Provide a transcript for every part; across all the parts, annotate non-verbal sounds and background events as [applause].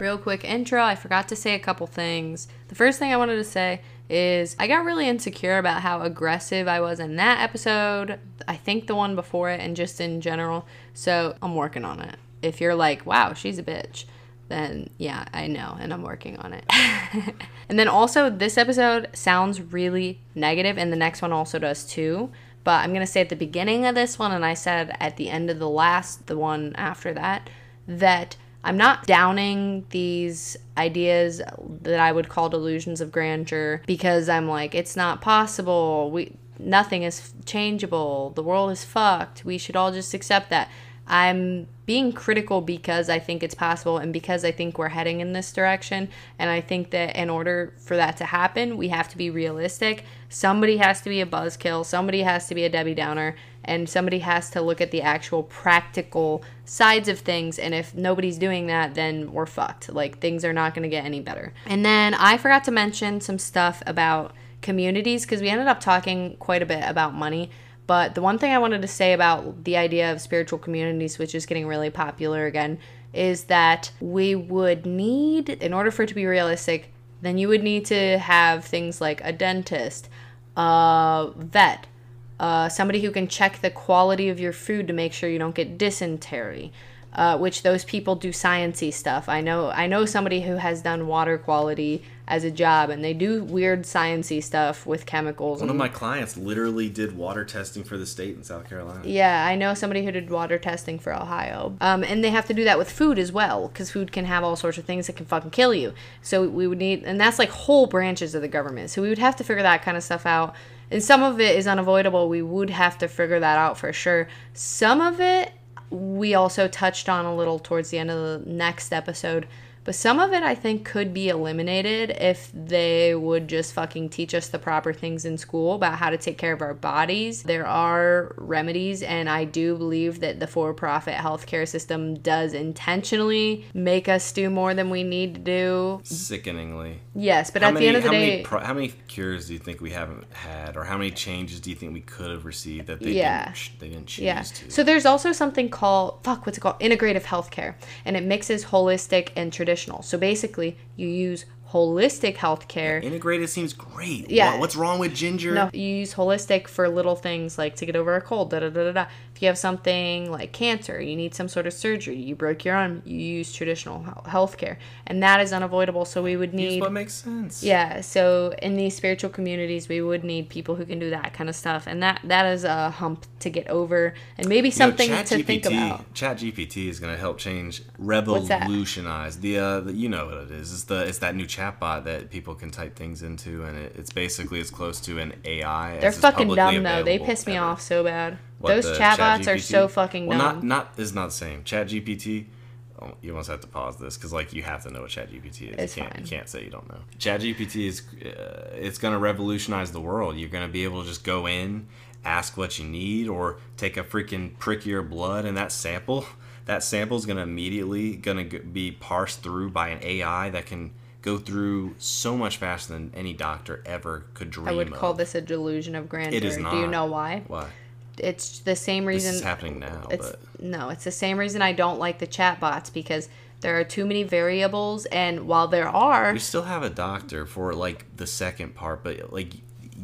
Real quick intro I forgot to say a couple things. The first thing I wanted to say is I got really insecure about how aggressive I was in that episode. I think the one before it, and just in general. So I'm working on it. If you're like, wow, she's a bitch, then yeah, I know, and I'm working on it. [laughs] and then also, this episode sounds really negative, and the next one also does too. But I'm gonna say at the beginning of this one, and I said at the end of the last, the one after that, that I'm not downing these ideas that I would call delusions of grandeur because I'm like, it's not possible. We nothing is changeable. The world is fucked. We should all just accept that. I'm being critical because I think it's possible and because I think we're heading in this direction. And I think that in order for that to happen, we have to be realistic. Somebody has to be a buzzkill, somebody has to be a Debbie Downer, and somebody has to look at the actual practical sides of things. And if nobody's doing that, then we're fucked. Like things are not going to get any better. And then I forgot to mention some stuff about communities because we ended up talking quite a bit about money. But the one thing I wanted to say about the idea of spiritual communities, which is getting really popular again, is that we would need, in order for it to be realistic, then you would need to have things like a dentist, a vet, uh, somebody who can check the quality of your food to make sure you don't get dysentery. Uh, which those people do sciency stuff. I know I know somebody who has done water quality as a job, and they do weird sciency stuff with chemicals. One and, of my clients literally did water testing for the state in South Carolina. yeah, I know somebody who did water testing for Ohio, um, and they have to do that with food as well, because food can have all sorts of things that can fucking kill you. So we would need, and that's like whole branches of the government. So we would have to figure that kind of stuff out. And some of it is unavoidable. We would have to figure that out for sure. Some of it we also touched on a little towards the end of the next episode. But some of it I think could be eliminated if they would just fucking teach us the proper things in school about how to take care of our bodies. There are remedies, and I do believe that the for profit healthcare system does intentionally make us do more than we need to do. Sickeningly. Yes, but How at many, the end of the how day. many pro- how many cures do you think we haven't had, or how many changes do you think we could have received that they Yeah. didn't they didn't choose Yeah. to? So there's also something called fuck, what's it called? Integrative healthcare, and it mixes holistic and traditional. So basically, you use holistic healthcare. Integrated seems great. Yeah. What- what's wrong with ginger? No, you use holistic for little things like to get over a cold. Da da da da da. If you have something like cancer, you need some sort of surgery. You broke your arm. You use traditional health healthcare, and that is unavoidable. So we would Use need what makes sense. yeah, so in these spiritual communities, we would need people who can do that kind of stuff, and that that is a hump to get over, and maybe something you know, to think about. Chat GPT is going to help change, revolutionize the, uh, the. You know what it is? It's the it's that new chatbot that people can type things into, and it, it's basically as close to an AI. They're fucking dumb though. They piss me ever. off so bad. What, Those chatbots are so fucking well, dumb. not not is not the same. Chat GPT. Oh, you almost have to pause this because like you have to know what Chat GPT is. It's you can't fine. you can't say you don't know. Chat GPT is uh, it's gonna revolutionize the world. You're gonna be able to just go in, ask what you need, or take a freaking prick your blood and that sample. That sample is gonna immediately gonna be parsed through by an AI that can go through so much faster than any doctor ever could dream I would call of. this a delusion of grandeur. It is not. Do you know why? Why? It's the same This reason. is happening now, It's but no, it's the same reason I don't like the chatbots because there are too many variables, and while there are, We still have a doctor for like the second part, but like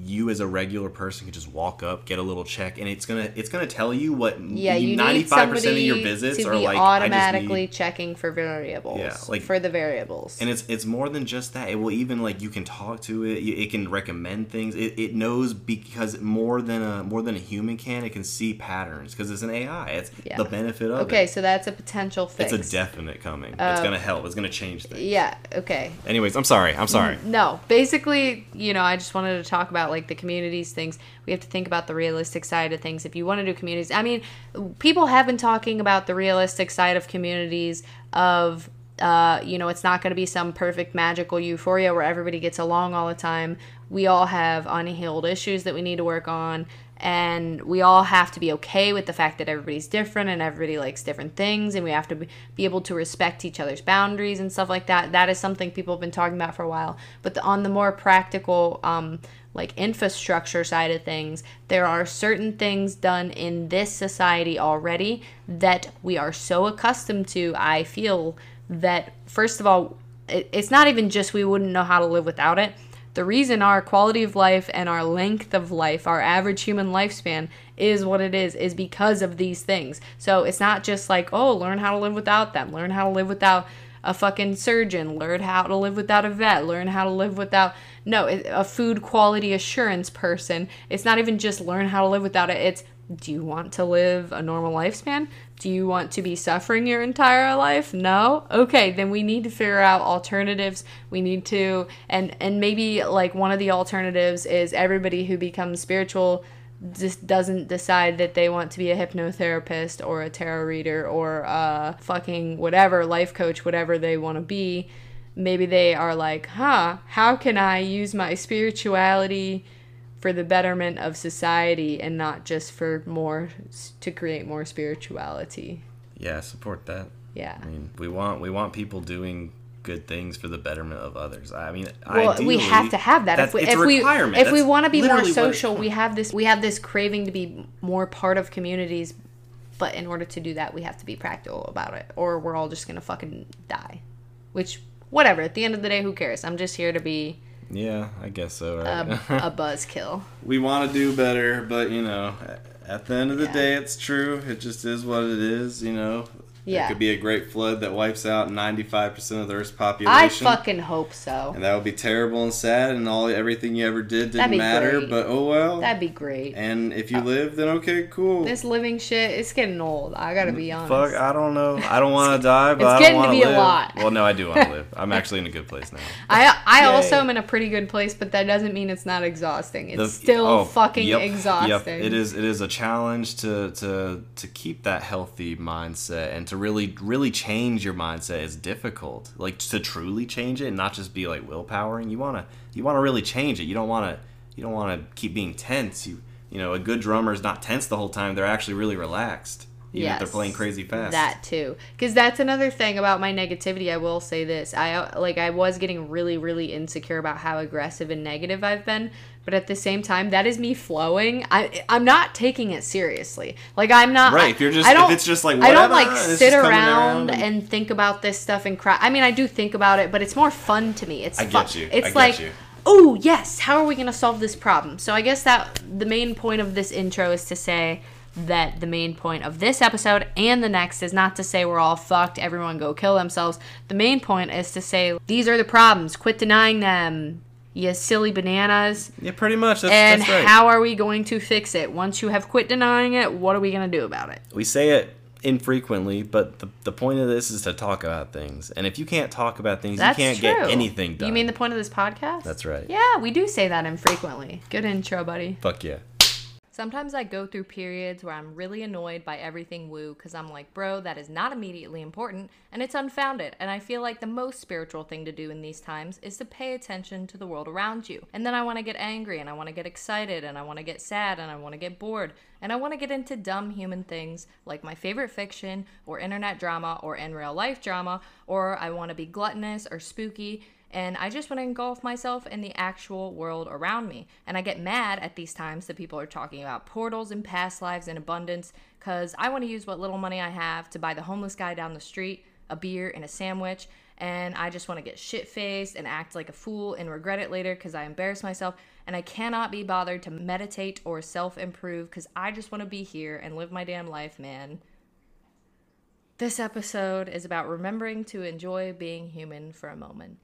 you as a regular person can just walk up, get a little check, and it's gonna it's gonna tell you what yeah, ninety five percent of your visits to are be like automatically need, checking for variables. Yeah, like- for the variables. and it's it's more than just that. It will even like you can talk to it. It can recommend things. It, it knows because more than a more than a human can. It can see patterns because it's an AI. It's Yeah. the benefit of okay, it. so that's a potential fix. It's a definite coming. it's uh, gonna help. It's gonna change things. yeah. Okay. Anyways, I'm sorry. I'm sorry. No, basically, you know, I just wanted to talk about like the communities things. We have to think about the realistic side of things. If you want to do communities, I mean, people have been talking about the realistic side of communities of uh, you know, it's not going to be some perfect magical euphoria where everybody gets along all the time. We all have unhealed issues that we need to work on, and we all have to be okay with the fact that everybody's different and everybody likes different things, and we have to be be able to respect each other's boundaries and stuff like that. That is something people have been talking about for a while. But the, on the more practical, um, like infrastructure side of things, there are certain things done in this society already that we are so accustomed to, I feel, that first of all, it's not even just we wouldn't know how to live without it. The reason our quality of life and our length of life, our average human lifespan, is what it is, is because of these things. So it's not just like, oh, learn how to live without them, learn how to live without a fucking surgeon, learn how to live without a vet, learn how to live without, no, a food quality assurance person. It's not even just learn how to live without it, it's do you want to live a normal lifespan? Do you want to be suffering your entire life? No? Okay, then we need to figure out alternatives. We need to and and maybe like one of the alternatives is everybody who becomes spiritual just doesn't decide that they want to be a hypnotherapist or a tarot reader or a fucking whatever life coach whatever they want to be maybe they are like huh how can i use my spirituality for the betterment of society and not just for more to create more spirituality? Yeah, support that. yeah. I mean, we want we want people doing good things for the betterment of others. I mean, well we have to have that. If we if we if we want to be more social we have this we have this craving to be more part of communities but in order to do that we have to be practical about it or we're all just gonna fucking die which whatever at the end of the day who cares i'm just here to be Yeah, I guess so. Right? a, [laughs] a buzzkill we want to do better, but you know, at the end of the Yeah. day, it's true. It just is what it is. You know. Yeah. It could be a great flood that wipes out 95% of the Earth's population. i population. fucking hope so and that would be terrible and sad, and all everything you ever did didn't matter. great. But oh well. that'd be great and if you uh, live, then okay, cool. this living shit it's getting old i gotta be mm, honest Fuck, I don't know. I don't want to [laughs] die, but it's I don't getting to want be a lot. Well, no, I do want to live. I'm [laughs] actually in a good place now. I I Yay. also am in a pretty good place, but that doesn't mean it's not exhausting. It's The- still oh, fucking yep, exhausting. Yep. It is. It is a challenge to to to keep that healthy mindset and to really really change your mindset is difficult. Like to truly change it, and not just be like willpowering. You wanna you wanna really change it. You don't wanna you don't wanna keep being tense. You you know a good drummer is not tense the whole time. They're actually really relaxed. Even if they're playing crazy fast. That too, because that's another thing about my negativity. I will say this: I like I was getting really, really insecure about how aggressive and negative I've been, but at the same time, that is me flowing. I I'm not taking it seriously. Like I'm not. Right, if you're just- I if don't, it's just like, I don't like sit around around and- and think about this stuff and cry. I mean, I do think about it, but it's more fun to me. It's I fun. get you. It's I get like. you. Oh yes, how are we gonna solve this problem? So I guess that the main point of this intro is to say that the main point of this episode and the next is not to say we're all fucked, everyone go kill themselves. The main point is to say these are the problems, quit denying them, you silly bananas. yeah, pretty much. That's, And that's right. how are we going to fix it? Once you have quit denying it, what are we gonna do about it? we say it infrequently, but the, the point of this is to talk about things. And if you can't talk about things, That's you can't true. get anything done. You mean the point of this podcast? That's right. Yeah, we do say that infrequently. Good intro, buddy. Fuck yeah. Sometimes I go through periods where I'm really annoyed by everything woo because I'm like, bro, that is not immediately important and it's unfounded. And I feel like the most spiritual thing to do in these times is to pay attention to the world around you. And then I want to get angry and I want to get excited and I want to get sad and I want to get bored and I want to get into dumb human things like my favorite fiction or internet drama or in real life drama or I want to be gluttonous or spooky and I just want to engulf myself in the actual world around me. And I get mad at these times that people are talking about portals and past lives and abundance because I want to use what little money I have to buy the homeless guy down the street a beer and a sandwich. And I just want to get shit faced and act like a fool and regret it later because I embarrass myself. And I cannot be bothered to meditate or self improve because I just want to be here and live my damn life, man. This episode is about remembering to enjoy being human for a moment.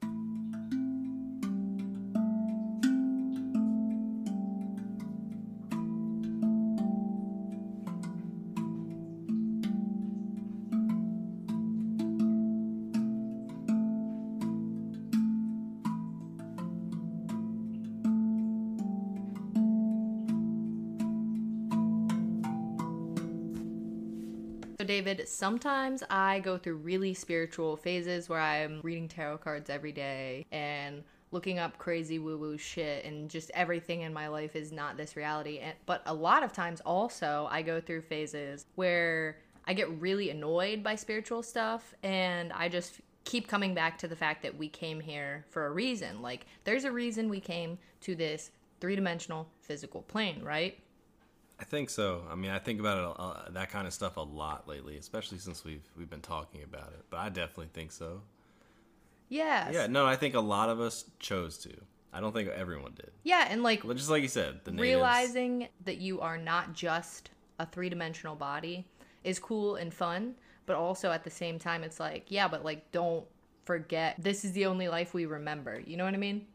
David, sometimes I go through really spiritual phases where I'm reading tarot cards every day and looking up crazy woo woo shit, and just everything in my life is not this reality. And, but a lot of times, also, I go through phases where I get really annoyed by spiritual stuff, and I just keep coming back to the fact that we came here for a reason. Like, there's a reason we came to this three dimensional physical plane, right? I think so. I mean, I think about it uh, that kind of stuff a lot lately, especially since we've we've been talking about it. But I definitely think so. Yeah. Yeah, no, I think a lot of us chose to. I don't think everyone did. Yeah, and like just like you said, the natives, realizing that you are not just a three-dimensional body is cool and fun, but also at the same time it's like, yeah, but like don't forget this is the only life we remember. You know what I mean?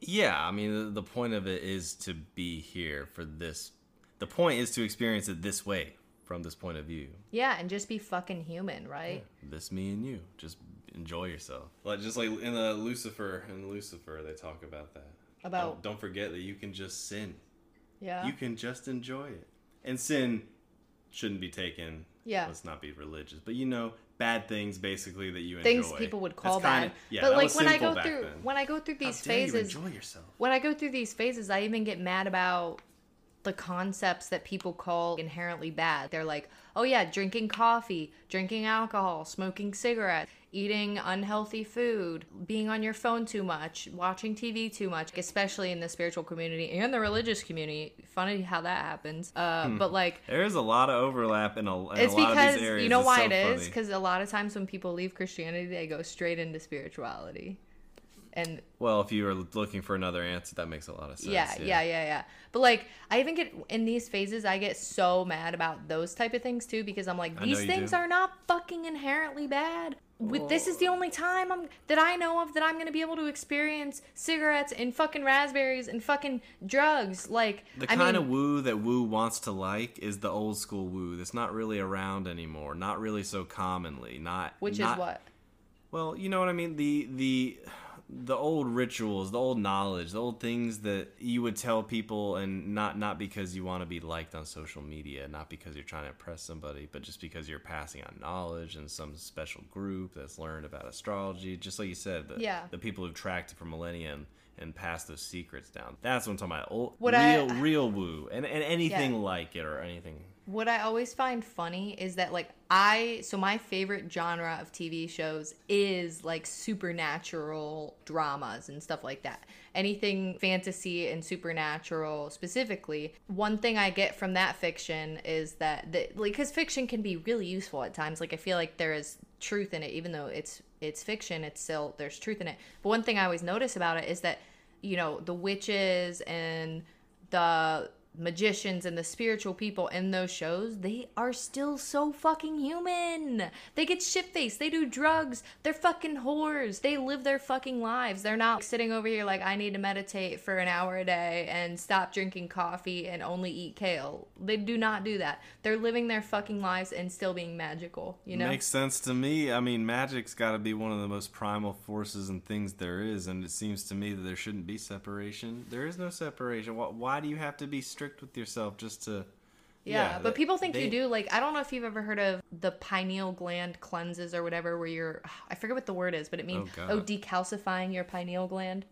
Yeah, I mean, the, the point of it is to be here for this. The point is to experience it this way, from this point of view. Yeah, and just be fucking human, right? This, me, and you. Just enjoy yourself. Like just like in the Lucifer, in Lucifer, they talk about that. About- don't, don't forget that you can just sin. Yeah. You can just enjoy it, and sin shouldn't be taken. Yeah. Let's not be religious, but you know, bad things basically that you enjoy. Things people would That's call kinda- bad. Yeah, but that like was when I go through then. when I go through How these dare you phases enjoy yourself. when I go through these phases, I even get mad about the concepts that people call inherently bad. They're like, oh yeah, drinking coffee, drinking alcohol, smoking cigarettes, eating unhealthy food, being on your phone too much, watching TV too much, especially in the spiritual community and the religious community. Funny how that happens. Uh, But like, There is a lot of overlap in a, in it's a lot of because these areas. you know It's why so it is funny. because a lot of times when people leave Christianity, they go straight into spirituality. And Well, if you were looking for another answer, that makes a lot of sense. yeah, yeah, yeah, yeah. But like, I even get in these phases, I get so mad about those type of things too because I'm like, these things do. are not fucking inherently bad. With this is the only time I'm that I know of that I'm gonna be able to experience cigarettes and fucking raspberries and fucking drugs. Like The I kind mean, of woo that woo wants to like is the old school woo that's not really around anymore, not really so commonly, not which not- is what Well, you know what I mean. The the the old rituals, the old knowledge, the old things that you would tell people, and not not because you want to be liked on social media, not because you're trying to impress somebody, but just because you're passing on knowledge in some special group that's learned about astrology. Just like you said, the, Yeah. the people who've tracked it for millennia and, and passed those secrets down. That's what I'm talking about. Old, What I- real real woo, and and anything Yeah. like it or anything. What I always find funny is that like I so my favorite genre of TV shows is like supernatural dramas and stuff like that. Anything fantasy and supernatural specifically. One thing I get from that fiction is that that like cuz fiction can be really useful at times. Like I feel like there is truth in it even though it's it's fiction, it's still there's truth in it. But one thing I always notice about it is that you know, the witches and the magicians and the spiritual people in those shows, they are still so fucking human. They get shit faced. They do drugs. They're fucking whores. They live their fucking lives. They're not sitting over here like, I need to meditate for an hour a day and stop drinking coffee and only eat kale. They do not do that. They're living their fucking lives and still being magical, you know? Makes sense to me. I mean, magic's got to be one of the most primal forces and things there is, and it seems to me that there shouldn't be separation. There is no separation. Why, why do you have to be strict with yourself just to? Yeah, but people think they- you do. Like, I don't know if you've ever heard of the pineal gland cleanses or whatever, where you're, I forget what the word is, but it means, Oh, oh, decalcifying your pineal gland.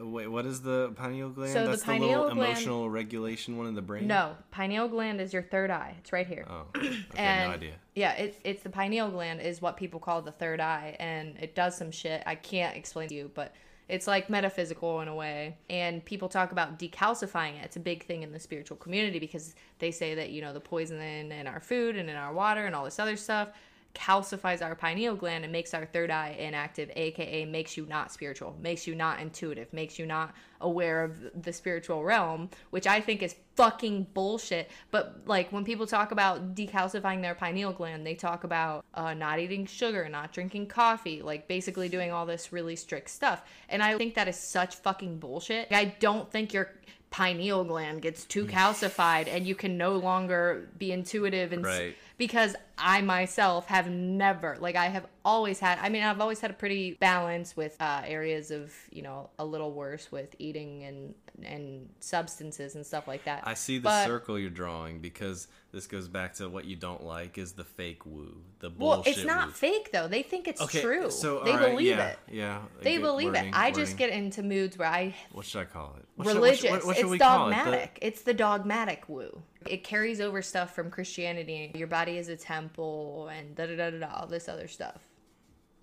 Uh, Wait, what is the pineal gland? So the That's the, pineal little gland- emotional regulation one in the brain. No, pineal gland is your third eye. It's right here. Oh, [clears throat] okay, and no idea. yeah, it's it's the pineal gland is what people call the third eye, and it does some shit. I can't explain to you, but it's like metaphysical in a way. And people talk about decalcifying it. It's a big thing in the spiritual community because they say that you know the poison in our food and in our water and all this other stuff calcifies our pineal gland and makes our third eye inactive aka makes you not spiritual makes you not intuitive makes you not aware of the spiritual realm which i think is fucking bullshit. But like when people talk about decalcifying their pineal gland they talk about uh, not eating sugar not drinking coffee like basically doing all this really strict stuff. And i think that is such fucking bullshit. I don't think your pineal gland gets too calcified and you can no longer be intuitive and Right. Because I myself have never like I have always had I mean I've always had a pretty balance with uh, areas of you know a little worse with eating and and substances and stuff like that. I see the But- circle you're drawing because this goes back to what you don't like is the fake woo, the Well, it's not woo. fake though. They think it's Okay, true. so they right, believe yeah, it. Yeah, They believe wording, it. I just get into moods where I What should I call it? What should- what religious. should- what- what should it's we call it? The- dogmatic. It's the dogmatic woo. It carries over stuff from Christianity. Your body is a temple and da da da da da all this other stuff.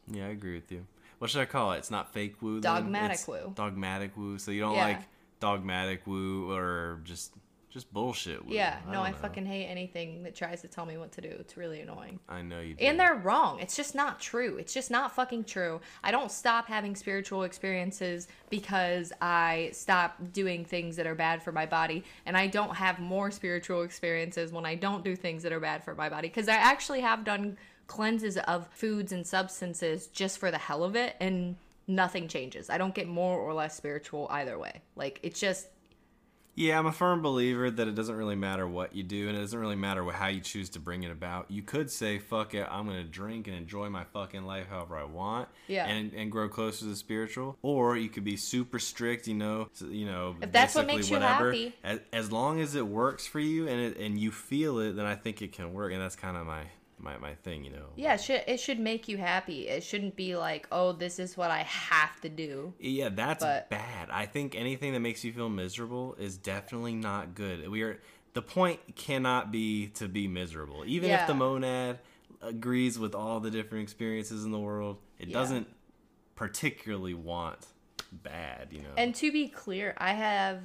Yeah, I agree with you. What should I call it? It's not fake woo. Dogmatic woo. Dogmatic woo. So you don't Yeah. like dogmatic woo or just just bullshit. With Yeah, them. no, I, know. fucking hate anything that tries to tell me what to do. It's really annoying. I know you. Do. And they're wrong. It's just not true. It's just not fucking true. I don't stop having spiritual experiences because I stop doing things that are bad for my body. And I don't have more spiritual experiences when I don't do things that are bad for my body. Because I actually have done cleanses of foods and substances just for the hell of it. And nothing changes. I don't get more or less spiritual either way. Like, it's just, Yeah, I'm a firm believer that it doesn't really matter what you do, and it doesn't really matter how you choose to bring it about. You could say, "Fuck it, I'm gonna drink and enjoy my fucking life however I want," Yeah. and and grow closer to the spiritual. Or you could be super strict, you know, you know, If that's what makes you whatever. happy. As, as long as it works for you and it, and you feel it, then I think it can work, and that's kind of my my my thing, you know. yeah, it should, it should make you happy. It shouldn't be like, oh, this is what I have to do. Yeah, that's But- bad. I think anything that makes you feel miserable is definitely not good. We are the point cannot be to be miserable. Even if the monad agrees with all the different experiences in the world, it Yeah. doesn't particularly want bad, you know. And to be clear, I have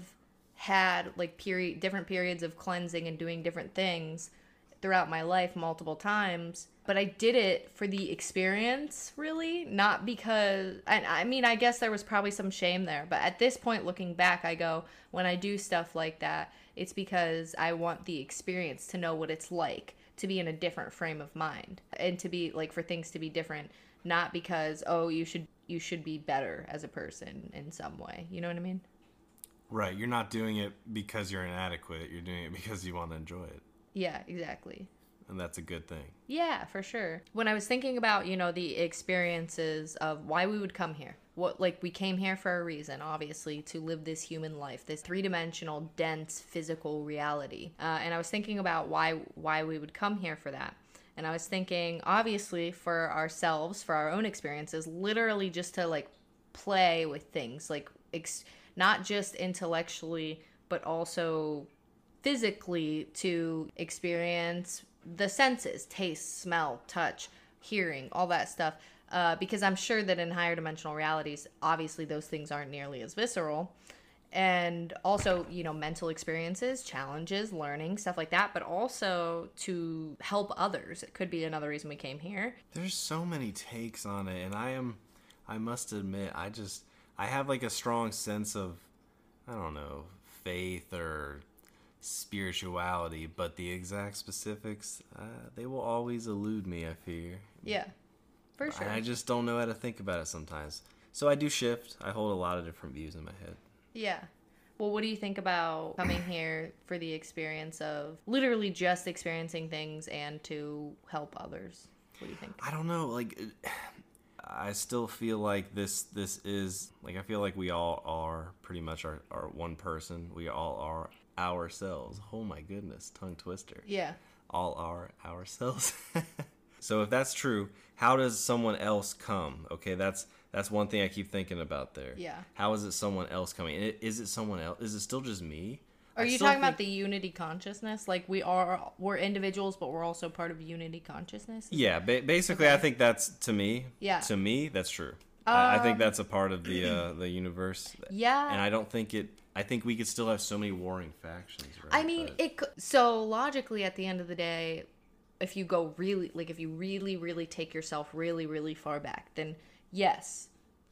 had like period different periods of cleansing and doing different things throughout my life multiple times, but I did it for the experience, really, not because and I mean, I guess there was probably some shame there, but at this point looking back, I go when I do stuff like that, it's because I want the experience to know what it's like to be in a different frame of mind and to be like for things to be different not because oh you should you should be better as a person in some way you know what i mean right, you're not doing it because you're inadequate. You're doing it because you want to enjoy it. Yeah exactly. And that's a good thing. yeah for sure. When i was thinking about you know the experiences of why we would come here what like we came here for a reason obviously to live this human life this three-dimensional dense physical reality. Uh, and i was thinking about why why we would come here for that. And i was thinking obviously for ourselves for our own experiences literally just to like play with things like ex- not just intellectually but also physically to experience the senses taste smell touch hearing all that stuff. Uh, because i'm sure that in higher dimensional realities obviously those things aren't nearly as visceral. And also you know mental experiences challenges learning stuff like that but also to help others. It could be another reason we came here. There's so many takes on it, and I am, I must admit, I just, I have like a strong sense of, I don't know, faith or spirituality, but the exact specifics, uh, they will always elude me. I fear. yeah for sure I just don't know how to think about it sometimes. So I do shift. I hold a lot of different views in my head. Yeah. Well, what do you think about coming [coughs] here for the experience of literally just experiencing things and to help others? What do you think? I don't know, like [sighs] I still feel like this this is like I feel like we all are pretty much our, our one person. We all are ourselves. Oh my goodness, tongue twister. Yeah. All are ourselves. [laughs] so if that's true, how does someone else come? Okay, that's that's one thing I keep thinking about there. Yeah. How is it someone else coming? Is it someone else? Is it still just me? Are I you talking about the unity consciousness? Like we are, we're individuals, but we're also part of unity consciousness. Yeah, ba- basically, I think that's to me. Yeah. To me, that's true. I I think Um, that's a part of the [clears throat] uh, the universe. Yeah. And I don't think it. I think we could still have so many warring factions. Right? I mean, But- it. So logically, at the end of the day, if you go really, like, if you really, really take yourself really, really far back, then yes,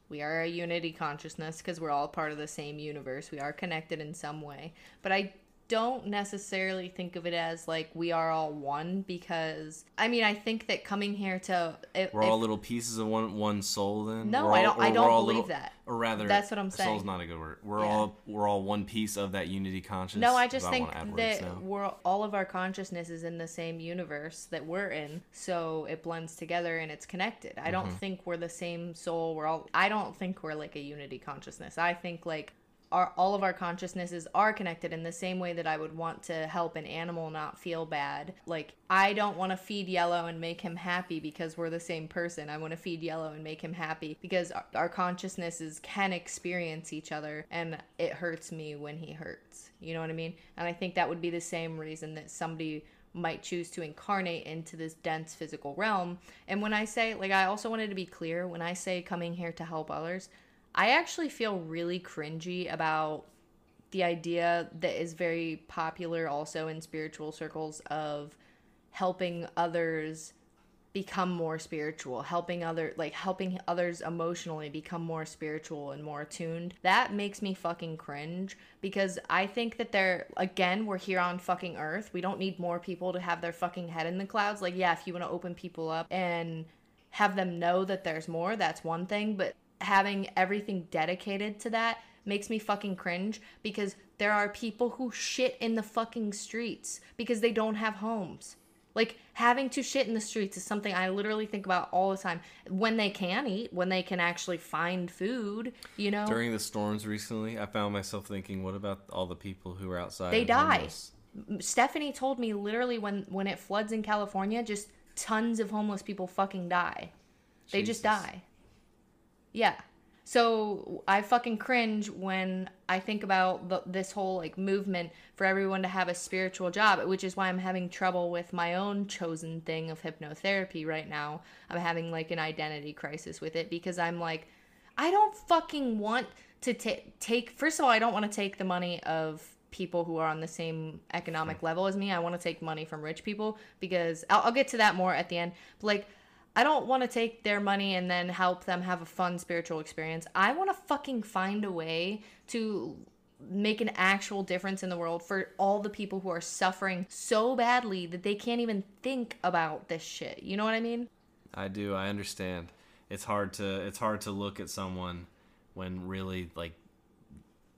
we are a unity consciousness because we're all part of the same universe. We are connected in some way, but I don't necessarily think of it as like we are all one because I mean I think that coming here to if, we're all if- little pieces of one one soul. Then No, We're I don't- I or don't believe little- that. Or rather, That's what I'm saying. Soul's not a good word. We're Yeah. all we're all one piece of that unity consciousness. No, I just think words that now. we're all of our consciousness is in the same universe that we're in, so it blends together and it's connected. I Mm-hmm. don't think we're the same soul. We're all. I don't think we're like a unity consciousness. I think like. Our, all of our consciousnesses are connected in the same way that I would want to help an animal not feel bad. Like, I don't want to feed Yellow and make him happy because we're the same person. I want to feed Yellow and make him happy because our, our consciousnesses can experience each other and it hurts me when he hurts. You know what I mean? And I think that would be the same reason that somebody might choose to incarnate into this dense physical realm. And when I say, like, I also wanted to be clear when I say coming here to help others, I actually feel really cringy about the idea that is very popular also in spiritual circles of helping others become more spiritual helping other like helping others emotionally become more spiritual and more attuned. That makes me fucking cringe because i think that they're again we're here on fucking earth. We don't need more people to have their fucking head in the clouds. Like yeah if you want to open people up and have them know that there's more that's one thing but having everything dedicated to that makes me fucking cringe because there are people who shit in the fucking streets because they don't have homes like having to shit in the streets is something I literally think about all the time. When they can eat, when they can actually find food, you know. During the storms recently, I found myself thinking, what about all the people who are outside? They die. Homeless? Stephanie told me literally when when it floods in California, just tons of homeless people fucking die. They Jesus. just die. Yeah. So I fucking cringe when I think about the, this whole like movement for everyone to have a spiritual job, which is why I'm having trouble with my own chosen thing of hypnotherapy right now. I'm having like an identity crisis with it because I'm like, I don't fucking want to t- take. First of all, I don't want to take the money of people who are on the same economic level as me. I want to take money from rich people because I'll, I'll get to that more at the end. But like I don't want to take their money and then help them have a fun spiritual experience. I want to fucking find a way to make an actual difference in the world for all the people who are suffering so badly that they can't even think about this shit. You know what I mean? I do. I understand. It's hard to it's hard to look at someone when really like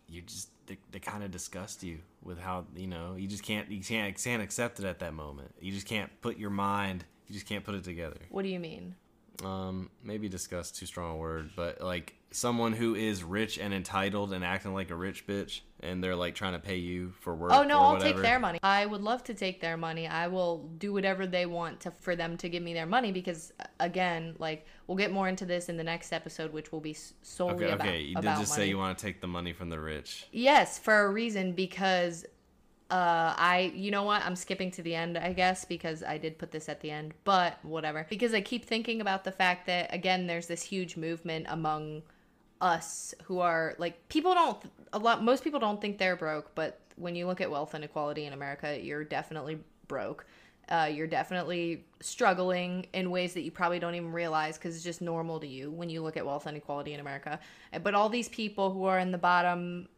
you just they, they kind of disgust you with how you know you just can't you can't can't accept it at that moment. You just can't put your mind you just can't put it together. What do you mean? Um, maybe discuss too strong a word, but like someone who is rich and entitled and acting like a rich bitch, and they're like trying to pay you for work. Oh no, I'll take their money. I would love to take their money. I will do whatever they want to for them to give me their money because again, like we'll get more into this in the next episode, which will be solely okay, about. Okay, you did just money. say you want to take the money from the rich. Yes, for a reason because uh, I, you know what? I'm skipping to the end, I guess, because I did put this at the end, but whatever. Because I keep thinking about the fact that, again, there's this huge movement among us who are like, people don't, a lot, most people don't think they're broke, but when you look at wealth inequality in America, you're definitely broke. Uh, you're definitely struggling in ways that you probably don't even realize because it's just normal to you when you look at wealth inequality in America. But all these people who are in the bottom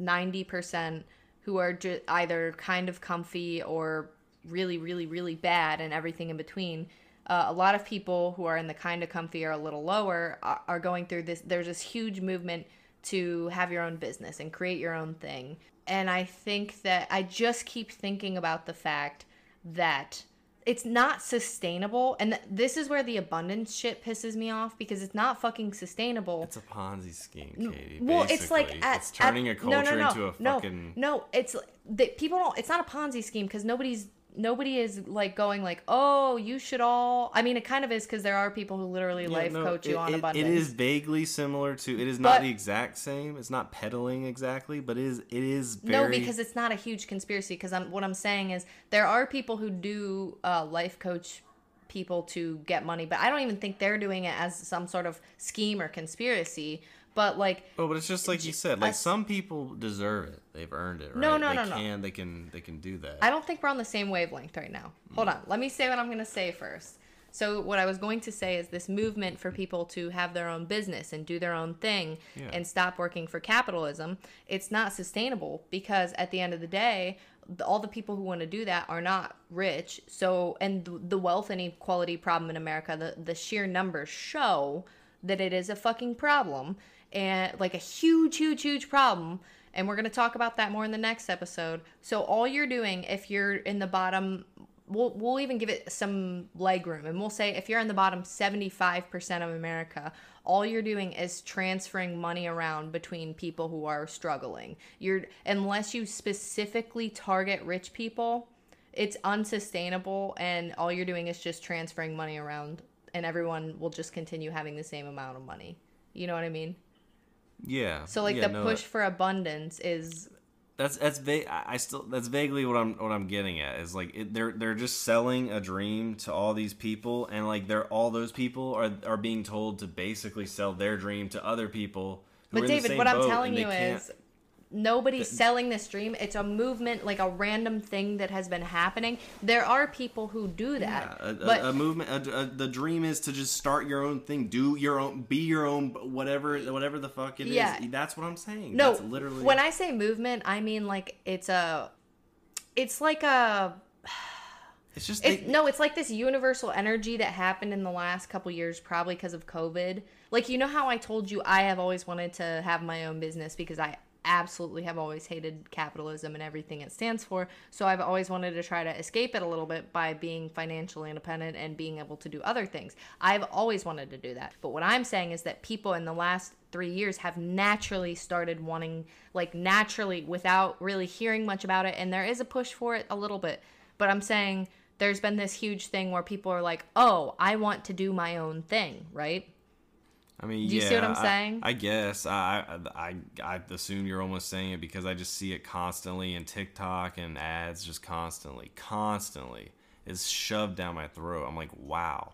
90%, who are just either kind of comfy or really, really, really bad and everything in between. Uh, a lot of people who are in the kind of comfy or a little lower are, are going through this. There's this huge movement to have your own business and create your own thing. And I think that I just keep thinking about the fact that it's not sustainable and th- this is where the abundance shit pisses me off because it's not fucking sustainable it's a ponzi scheme katie well basically. it's like at, it's turning at, a culture no, no, no, into a fucking no no it's that people don't it's not a ponzi scheme because nobody's nobody is like going like, oh, you should all. I mean, it kind of is because there are people who literally yeah, life no, coach you on it, abundance. It is vaguely similar to. It is not but, the exact same. It's not peddling exactly, but it is. It is very... no because it's not a huge conspiracy. Because I'm what I'm saying is there are people who do uh, life coach people to get money, but I don't even think they're doing it as some sort of scheme or conspiracy. But like, oh, but it's just like you said. Like some people deserve it; they've earned it. Right? No, no, they no, can, no. They can, they can do that. I don't think we're on the same wavelength right now. Hold mm. on, let me say what I'm going to say first. So what I was going to say is this movement for people to have their own business and do their own thing yeah. and stop working for capitalism. It's not sustainable because at the end of the day, all the people who want to do that are not rich. So and the wealth inequality problem in America, the the sheer numbers show that it is a fucking problem and like a huge, huge, huge problem. And we're going to talk about that more in the next episode. So, all you're doing, if you're in the bottom, we'll, we'll even give it some leg room. And we'll say if you're in the bottom 75% of America, all you're doing is transferring money around between people who are struggling. You're, unless you specifically target rich people, it's unsustainable. And all you're doing is just transferring money around, and everyone will just continue having the same amount of money. You know what I mean? Yeah. So like yeah, the no, push for abundance is that's that's va- I still that's vaguely what I'm what I'm getting at is like it, they're they're just selling a dream to all these people and like they're all those people are are being told to basically sell their dream to other people. but David, what I'm telling you is nobody's selling this dream. It's a movement, like a random thing that has been happening. There are people who do that, Yeah, a, but a, a movement. A, the dream is to just start your own thing, do your own, be your own, whatever, whatever the fuck it is. Yeah. That's what I'm saying. no, That's literally. when I say movement, I mean like it's a, it's like a [sighs] it's just It's, they- no, it's like this universal energy that happened in the last couple years, probably because of COVID. Like, you know how I told you I have always wanted to have my own business because I absolutely have always hated capitalism and everything it stands for. So I've always wanted to try to escape it a little bit by being financially independent and being able to do other things. I've always wanted to do that. But what I'm saying is that people in the last three years have naturally started wanting, like, naturally without really hearing much about it. And there is a push for it a little bit. But I'm saying there's been this huge thing where people are like, oh, I want to do my own thing, right? I mean, Do you yeah, see what I'm saying? I, guess I, I I I assume you're almost saying it because I just see it constantly in TikTok and ads, just constantly, constantly. It's shoved down my throat. I'm like, wow,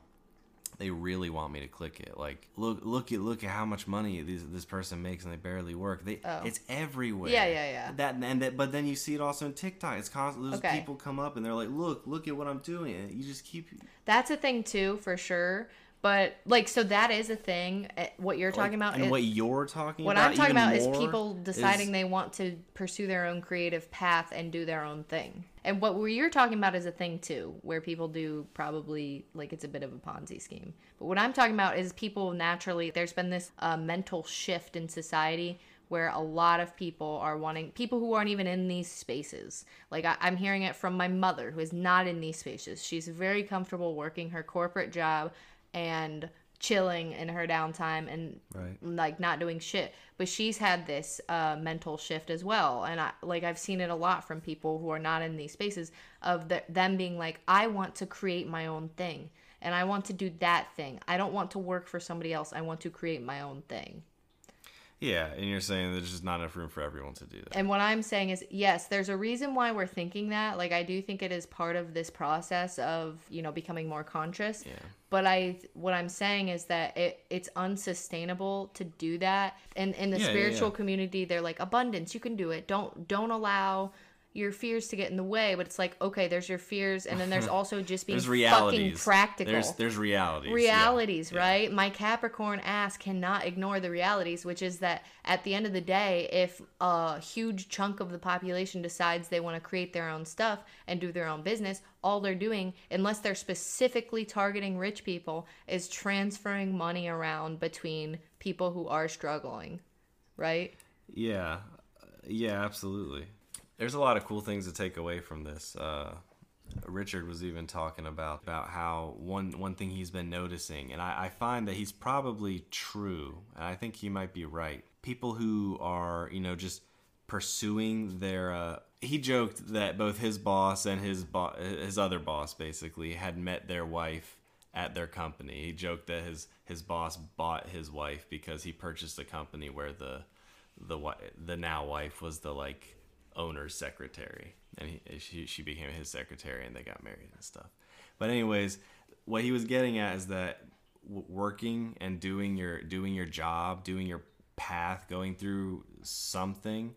they really want me to click it. Like, look, look at look at how much money this this person makes and they barely work. They Oh. it's everywhere. Yeah, yeah, yeah. That and that, but then you see it also in TikTok. It's constant. Those Okay. people come up and they're like, look, look at what I'm doing. And you just keep. That's a thing too, for sure. But like, so that is a thing. eh, What you're talking about, and what you're talking what about. I'm talking about is people deciding is- they want to pursue their own creative path and do their own thing. And what you're talking about is a thing too, where people do probably like it's a bit of a Ponzi scheme. But what I'm talking about is people naturally. There's been this uh, mental shift in society where a lot of people are wanting people who aren't even in these spaces. Like I, I'm hearing it from my mother, who is not in these spaces. She's very comfortable working her corporate job and chilling in her downtime and Right. like not doing shit. But she's had this uh, mental shift as well. And i like i've seen it a lot from people who are not in these spaces of the, them being like i want to create my own thing and i want to do that thing. I don't want to work for somebody else. I want to create my own thing Yeah, and you're saying there's just not enough room for everyone to do that. And what I'm saying is, yes, there's a reason why we're thinking that. Like, I do think it is part of this process of, you know, becoming more conscious. Yeah. But I, what I'm saying is that it, it's unsustainable to do that. And in the Yeah, yeah, spiritual yeah. community, they're like, abundance, you can do it. Don't, don't allow your fears to get in the way. But it's like, okay, there's your fears, and then there's [laughs] also just being fucking practical There's there's realities. realities, Yeah. right? My Capricorn ass cannot ignore the realities, which is that at the end of the day, if a huge chunk of the population decides they want to create their own stuff and do their own business, all they're doing, unless they're specifically targeting rich people, is transferring money around between people who are struggling, right? Yeah, Uh, yeah, absolutely. There's a lot of cool things to take away from this. Uh, Richard was even talking about about how one one thing he's been noticing, and I, I find that he's probably true, and I think he might be right. People who are you know just pursuing their. Uh, he joked that both his boss and his bo- his other boss basically had met their wife at their company. He joked that his his boss bought his wife because he purchased a company where the the the now wife was the like owner's secretary, and he, she she became his secretary, and they got married and stuff. But anyways, what he was getting at is that working and doing your doing your job, doing your path, going through something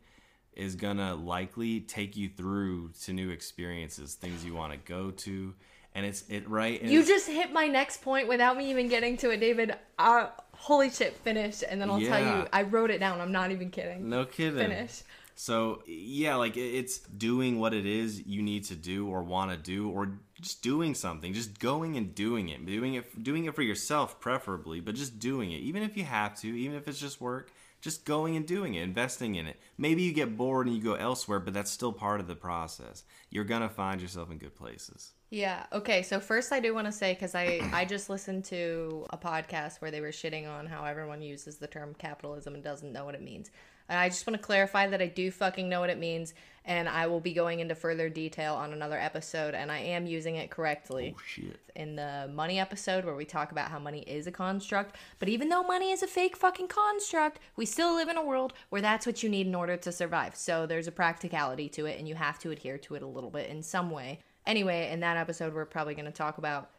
is gonna likely take you through to new experiences, things you want to go to, and it's it right. You just hit my next point without me even getting to it, David. Uh, holy shit, finish, and then I'll tell you. I wrote it down. I'm not even kidding. No kidding. Finish. So yeah, like it's doing what it is you need to do or want to do, or just doing something, just going and doing it, doing it, doing it for yourself, preferably, but just doing it, even if you have to, even if it's just work, just going and doing it, investing in it. Maybe you get bored and you go elsewhere, but that's still part of the process. You're gonna find yourself in good places. Yeah. Okay. So first, I do want to say because I I just listened to a podcast where they were shitting on how everyone uses the term capitalism and doesn't know what it means. And I just want to clarify that I do fucking know what it means, and I will be going into further detail on another episode, and I am using it correctly Oh shit. in the money episode where we talk about how money is a construct. But even though money is a fake fucking construct, we still live in a world where that's what you need in order to survive. So there's a practicality to it, and you have to adhere to it a little bit in some way. Anyway, in that episode, we're probably going to talk about.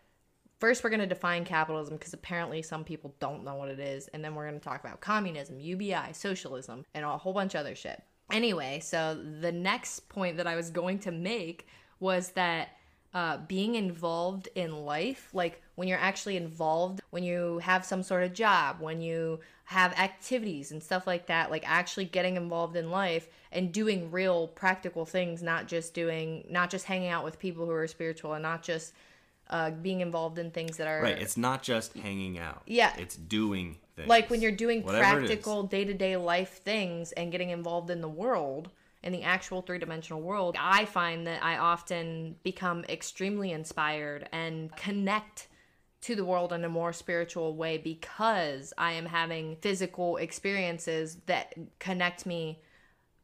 First, we're going to define capitalism because apparently some people don't know what it is. And then we're going to talk about communism, UBI, socialism, and a whole bunch of other shit. Anyway, so the next point that I was going to make was that uh, being involved in life, like when you're actually involved, when you have some sort of job, when you have activities and stuff like that, like actually getting involved in life and doing real practical things, not just doing, not just hanging out with people who are spiritual and not just uh, being involved in things that are Right. It's not just hanging out. Yeah. It's doing things. like when you're doing Whatever practical day-to-day life things and getting involved in the world in the actual three-dimensional world i find that i often become extremely inspired and connect to the world in a more spiritual way because i am having physical experiences that connect me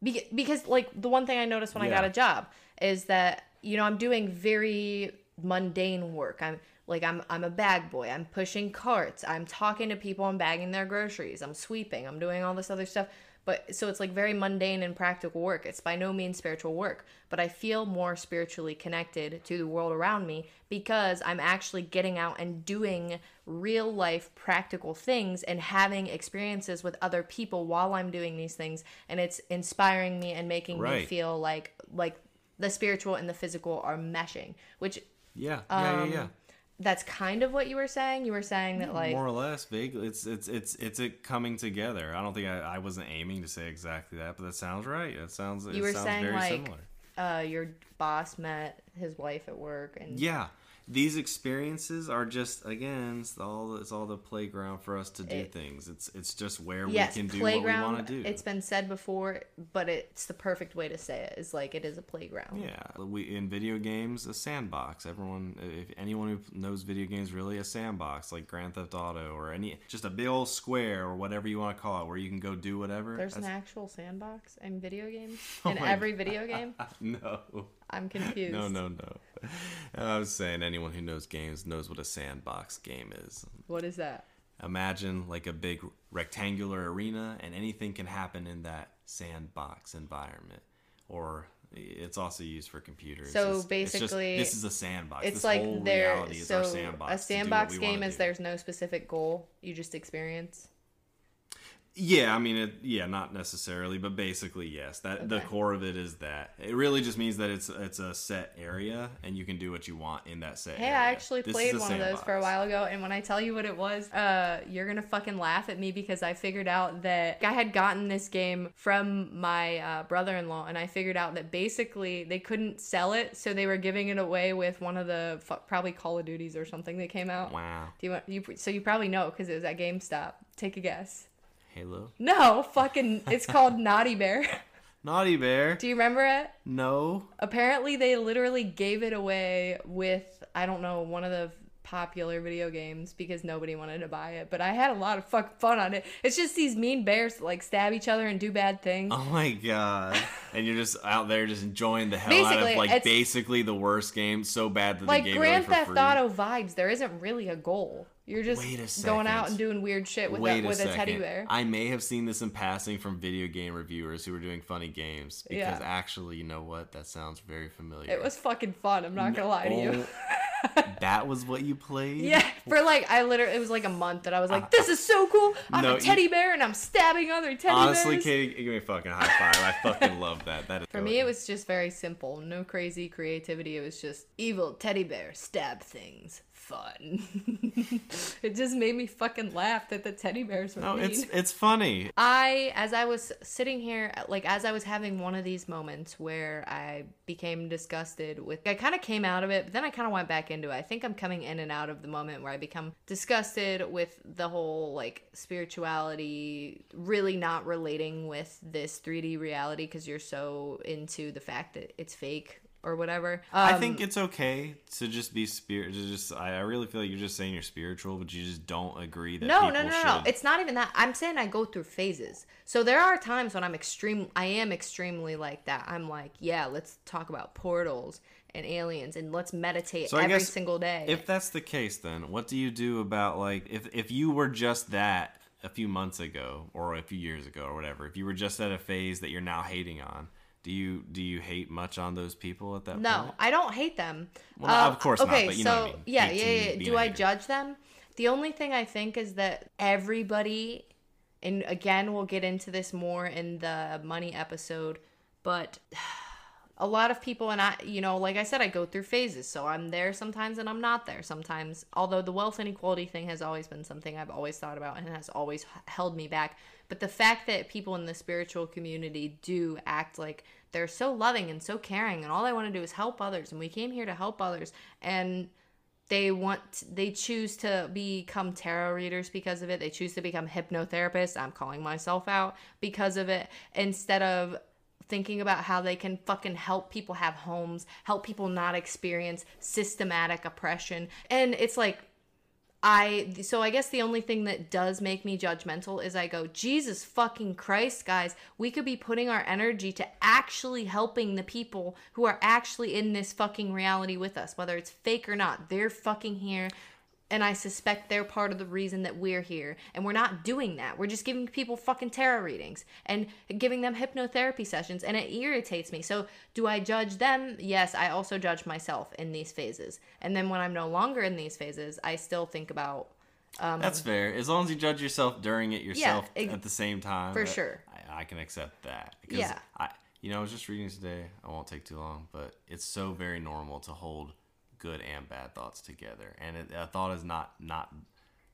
Be- because like the one thing i noticed when i got a job is that you know i'm doing very mundane work. I'm like i'm i'm a bag boy. I'm pushing carts. I'm talking to people. I'm bagging their groceries. I'm sweeping. I'm doing all this other stuff. But so it's like very mundane and practical work. It's by no means spiritual work. But i feel more spiritually connected to the world around me because i'm actually getting out and doing real life practical things and having experiences with other people while i'm doing these things. And it's inspiring me and making me feel like like the spiritual and the physical are meshing which Yeah. Yeah. um, yeah. Yeah. that's kind of what you were saying you were saying that like More or less, vaguely. It's it's it's it's it coming together. I don't think I, I wasn't aiming to say exactly that, but that sounds right. It sounds it you were sounds saying very like similar. uh your boss met his wife at work and Yeah. These experiences are just again, it's all the, it's all the playground for us to do It- things. It's it's just where yes we can do what we want to do. it's been said before but it's the perfect way to say it is like it is a playground Yeah, we in video games a sandbox. Everyone, if anyone who knows video games, really a sandbox like Grand Theft Auto or any just a big old square or whatever you want to call it, where you can go do whatever. there's an actual sandbox in video games [laughs] Oh in every [laughs] video game [laughs] no, i'm [laughs] confused no, no, no. I was saying anyone who knows games knows what a sandbox game is. what is that Imagine like a big rectangular arena, and anything can happen in that sandbox environment. Or it's also used for computers. So It's- it's just- basically, this is a sandbox. it's this like whole there so sandbox. a to do what sandbox game is do. there's no specific goal you just experience Yeah, I mean, it, yeah, not necessarily, but basically, yes. That the core of it is that it really just means that it's it's a set area, and you can do what you want in that set. Hey, area. I actually This played one of those for a while ago, and when I tell you what it was, uh, you're gonna fucking laugh at me because I figured out that I had gotten this game from my uh, brother-in-law, and I figured out that basically they couldn't sell it, so they were giving it away with one of the probably Call of Duties or something that came out. Wow, Do you want you? So you probably know because it was at GameStop. Take a guess. Halo, No, fucking, it's called [laughs] Naughty Bear. Naughty Bear. Do you remember it? No, apparently they literally gave it away with I don't know one of the popular video games because nobody wanted to buy it. But I had a lot of fuck fun on it. It's just these mean bears that like stab each other and do bad things. oh my god, [laughs] and you're just out there just enjoying the hell out of like basically the worst game, so bad that like they gave Grand it away Theft. Auto vibes, there isn't really a goal. You're just going out and doing weird shit with Wait a, with a, second. teddy bear. I may have seen this in passing from video game reviewers who were doing funny games because Yeah. actually, you know what? That sounds very familiar. it was fucking fun. I'm not gonna lie to you. [laughs] That was what you played? Yeah, for like I literally it was like a month that I was like, this is so cool. I'm No, a you- teddy bear and I'm stabbing other teddy Honestly, bears. Honestly, Katie, give me a fucking high five. I fucking love that. That is For me, it was just very simple. No crazy creativity. It was just evil teddy bear stab things. Fun. [laughs] it just made me fucking laugh that the teddy bears were no, mean. it's it's funny. I, as I was sitting here, like as I was having one of these moments where I became disgusted with, I kind of came out of it, but then I kind of went back into it. I think I'm coming in and out of the moment where I become disgusted with the whole like spirituality, really not relating with this 3D reality because you're so into the fact that it's fake or whatever. I Um, think it's okay to just be spirit. To just, I, I really feel like you're just saying you're spiritual, but you just don't agree that no, no, no, no, should. no. It's not even that. I'm saying I go through phases. So there are times when I'm extreme. I am extremely like that. I'm like, yeah, let's talk about portals and aliens and let's meditate So I every single day. If that's the case, then what do you do about like if if you were just that a few months ago or a few years ago or whatever? If you were just at a phase that you're now hating on, do you do you hate much on those people at that no, point? I don't hate them. Well, no, Uh, of course not, okay, but know so I mean. yeah, yeah, to yeah. Do I judge them? The only thing I think is that everybody and again, we'll get into this more in the money episode, but [sighs] a lot of people and I, you know, like I said, I go through phases. So I'm there sometimes and I'm not there sometimes. Although the wealth inequality thing has always been something I've always thought about and has always held me back. But the fact that people in the spiritual community do act like they're so loving and so caring and all they want to do is help others and we came here to help others and they want they choose to become tarot readers because of it. They choose to become hypnotherapists. I'm calling myself out because of it. Instead of thinking about how they can fucking help people have homes help people not experience systematic oppression. And it's like I so I guess the only thing that does make me judgmental is I go, Jesus fucking Christ, guys, we could be putting our energy to actually helping the people who are actually in this fucking reality with us, whether it's fake or not. They're fucking here and I suspect they're part of the reason that we're here. And we're not doing that. We're just giving people fucking tarot readings and giving them hypnotherapy sessions. And it irritates me. So, do I judge them? Yes, I also judge myself in these phases. And then when I'm no longer in these phases, I still think about. Um, That's fair. As long as you judge yourself during it yourself yeah, at the same time. For sure. I, I, can accept that. Yeah. I, you know, I was just reading today. I won't take too long, but it's so very normal to hold good and bad thoughts together, and it, a thought is not not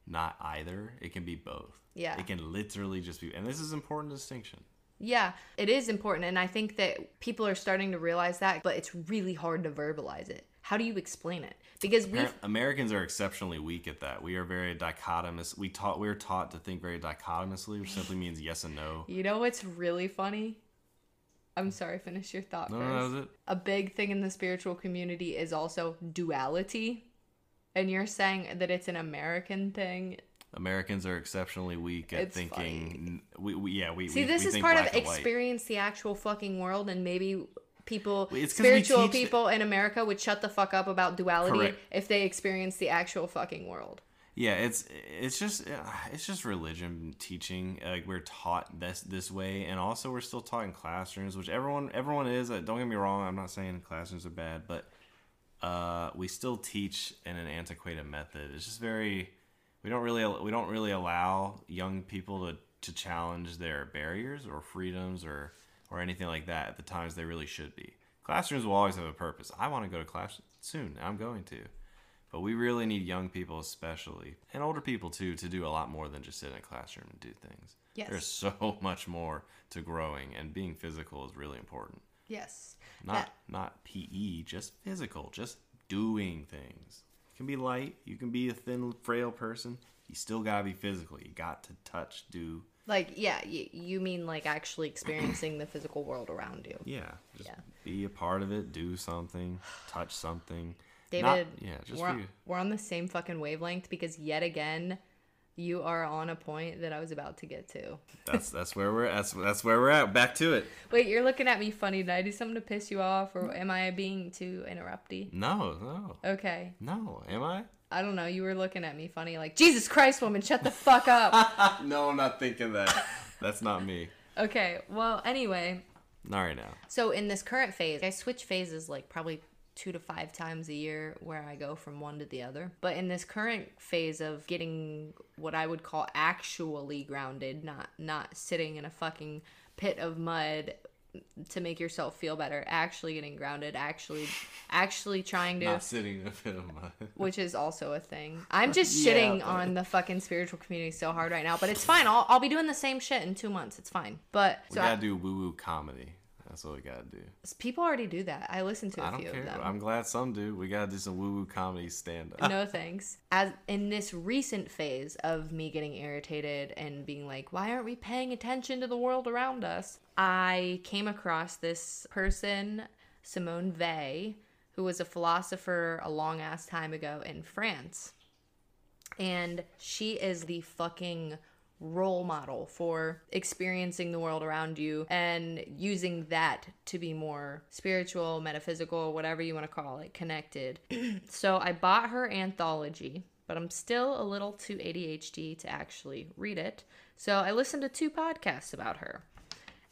not either. It can be both. Yeah. It can literally just be, and this is important distinction. Yeah, it is important, and I think that people are starting to realize that, but it's really hard to verbalize it. How do you explain it? Because we Americans are exceptionally weak at that. We are very dichotomous. We taught we are taught to think very dichotomously, which simply means yes and no. You know what's really funny? I'm sorry, finish your thought no, first. No, a big thing in the spiritual community is also duality. And you're saying that it's an American thing. Americans are exceptionally weak at it's thinking. We, we, yeah, we see. We, this we is part of experience the actual fucking world, and maybe people, spiritual people in America, would shut the fuck up about duality Correct. if they experience the actual fucking world yeah it's it's just it's just religion teaching like we're taught this this way and also we're still taught in classrooms which everyone everyone is uh, don't get me wrong i'm not saying classrooms are bad but uh, we still teach in an antiquated method. It's just very we don't really we don't really allow young people to to challenge their barriers or freedoms or or anything like that at the times they really should be. Classrooms will always have a purpose. I want to go to class soon. I'm going to but we really need young people, especially, and older people too, to do a lot more than just sit in a classroom and do things. Yes. There's [laughs] so much more to growing, and being physical is really important. Yes. Not that- not PE, just physical, just doing things. You can be light, you can be a thin, frail person. You still gotta be physical. You got to touch, do. Like yeah, you, you mean like actually experiencing the physical world around you? Yeah. Just yeah. be a part of it. Do something. Touch something David, Not, yeah, just we're, we're on the same fucking wavelength because yet again, you are on a point that I was about to get to. That's that's where we're that's that's where we're at. Back to it. Wait, you're looking at me funny. Did I do something to piss you off, or am I being too interrupty? No, no. Okay. No, am I? I don't know. You were looking at me funny, like Jesus Christ, woman, shut the fuck up. [laughs] no, I'm not thinking that. That's not me. Okay. Well, anyway. All right now. So in this current phase, I switch phases like probably two to five times a year where I go from one to the other. But in this current phase of getting what I would call actually grounded, not not sitting in a fucking pit of mud to make yourself feel better, actually getting grounded, actually actually trying to not sitting in a pit of mud. [laughs] which is also a thing. I'm just shitting yeah, on the fucking spiritual community so hard right now, but it's fine. I'll I'll be doing the same shit in 2 months. It's fine. But we so gotta I, do woo woo comedy. That's what we gotta do. People already do that. I listen to a I don't few care. of them. I'm glad some do. We gotta do some woo woo comedy stand up. no [laughs] thanks. As in this recent phase of me getting irritated and being like, why aren't we paying attention to the world around us? I came across this person, Simone Weil, who was a philosopher a long ass time ago in France. And she is the fucking role model for experiencing the world around you and using that to be more spiritual, metaphysical, whatever you want to call it, connected. [clears throat] so I bought her anthology, but I'm still a little too ADHD to actually read it. So I listened to two podcasts about her.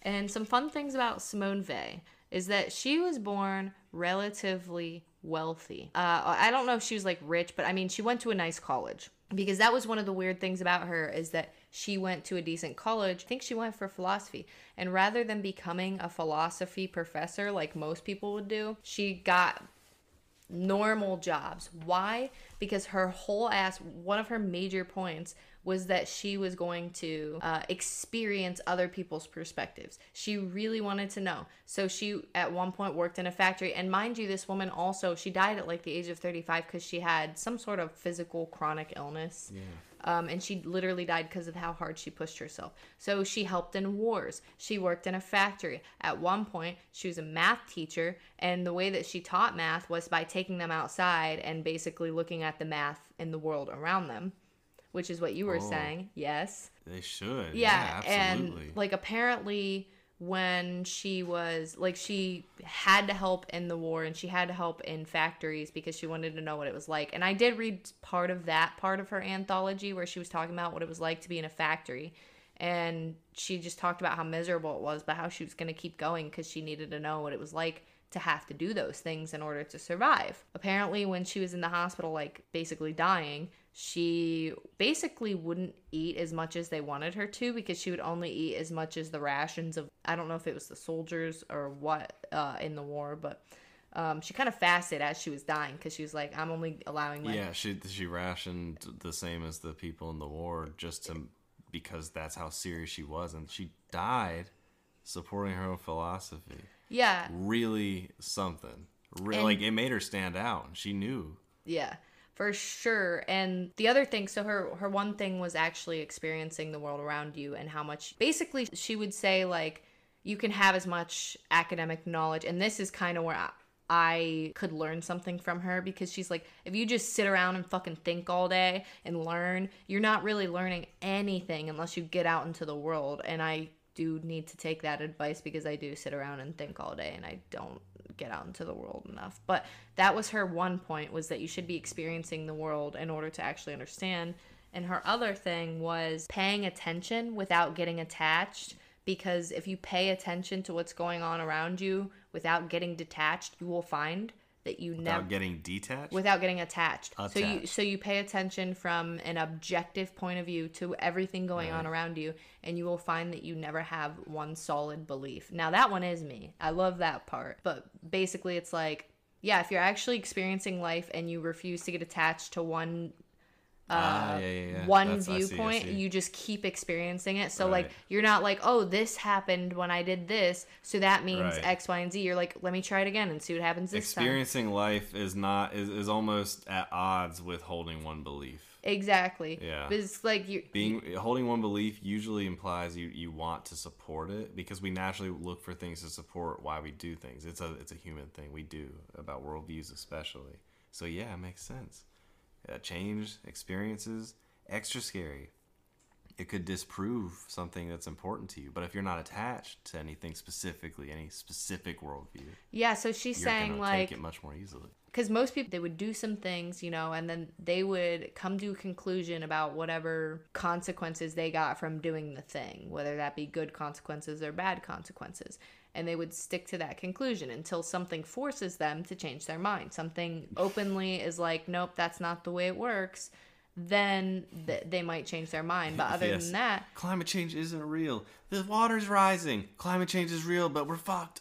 And some fun things about Simone Weil is that she was born relatively wealthy. Uh, I don't know if she was like rich, but I mean, she went to a nice college because that was one of the weird things about her is that she went to a decent college. I think she went for philosophy. And rather than becoming a philosophy professor like most people would do, she got normal jobs. Why? Because her whole ass, one of her major points was that she was going to uh, experience other people's perspectives. She really wanted to know. So she, at one point, worked in a factory. And mind you, this woman also, she died at like the age of 35 because she had some sort of physical chronic illness. Yeah. Um, and she literally died because of how hard she pushed herself. So she helped in wars. She worked in a factory. At one point, she was a math teacher, and the way that she taught math was by taking them outside and basically looking at the math in the world around them, which is what you were Oh. saying. Yes. They should. Yeah, Yeah, absolutely. and like apparently when she was like she had to help in the war and she had to help in factories because she wanted to know what it was like. And I did read part of that part of her anthology where she was talking about what it was like to be in a factory. And she just talked about how miserable it was, but how she was going to keep going because she needed to know what it was like to have to do those things in order to survive. Apparently, when she was in the hospital, like basically dying, she basically wouldn't eat as much as they wanted her to because she would only eat as much as the rations of, I don't know if it was the soldiers or what uh, in the war, but um, she kind of fasted as she was dying because she was like, I'm only allowing my. yeah, she she rationed the same as the people in the war just to because that's how serious she was, and she died supporting her own philosophy. Yeah. Really something. Re- And- like it made her stand out. She knew. Yeah, for sure. And the other thing, so her her one thing was actually experiencing the world around you and how much basically she would say like you can have as much academic knowledge and this is kind of where I, I could learn something from her because she's like if you just sit around and fucking think all day and learn, you're not really learning anything unless you get out into the world and I do need to take that advice because I do sit around and think all day and I don't get out into the world enough. But that was her one point was that you should be experiencing the world in order to actually understand. And her other thing was paying attention without getting attached because if you pay attention to what's going on around you without getting detached, you will find that you Without never getting detached. without getting attached. So you so you pay attention from an objective point of view to everything going on around you and you will find that you never have one solid belief. Now that one is me. I love that part. But basically it's like yeah, if you're actually experiencing life and you refuse to get attached to one ah, yeah, yeah, yeah. one That's- I see, I viewpoint, see. you just keep experiencing it. So Right. like you're not like, "Oh, this happened when I did this, so that means Right. X, Y, and Z." You're like, "Let me try it again and see what happens this time." Experiencing life is not is, is almost at odds with holding one belief. Exactly. Yeah. But it's like you Being holding one belief usually implies you, you want to support it because we naturally look for things to support why we do things. It's a it's a human thing we do about worldviews especially. So yeah, it makes sense. Uh, change experiences extra scary. It could disprove something that's important to you, but if you're not attached to anything specifically, any specific worldview, Yeah, so she's saying like take it much more easily. because most people they would do some things, you know, and then they would come to a conclusion about whatever consequences they got from doing the thing, whether that be good consequences or bad consequences. And they would stick to that conclusion until something forces them to change their mind. Something openly is like, nope, that's not the way it works. Then th- they might change their mind. But other Yes. than that, climate change isn't real. The water's rising. Climate change is real, but we're fucked.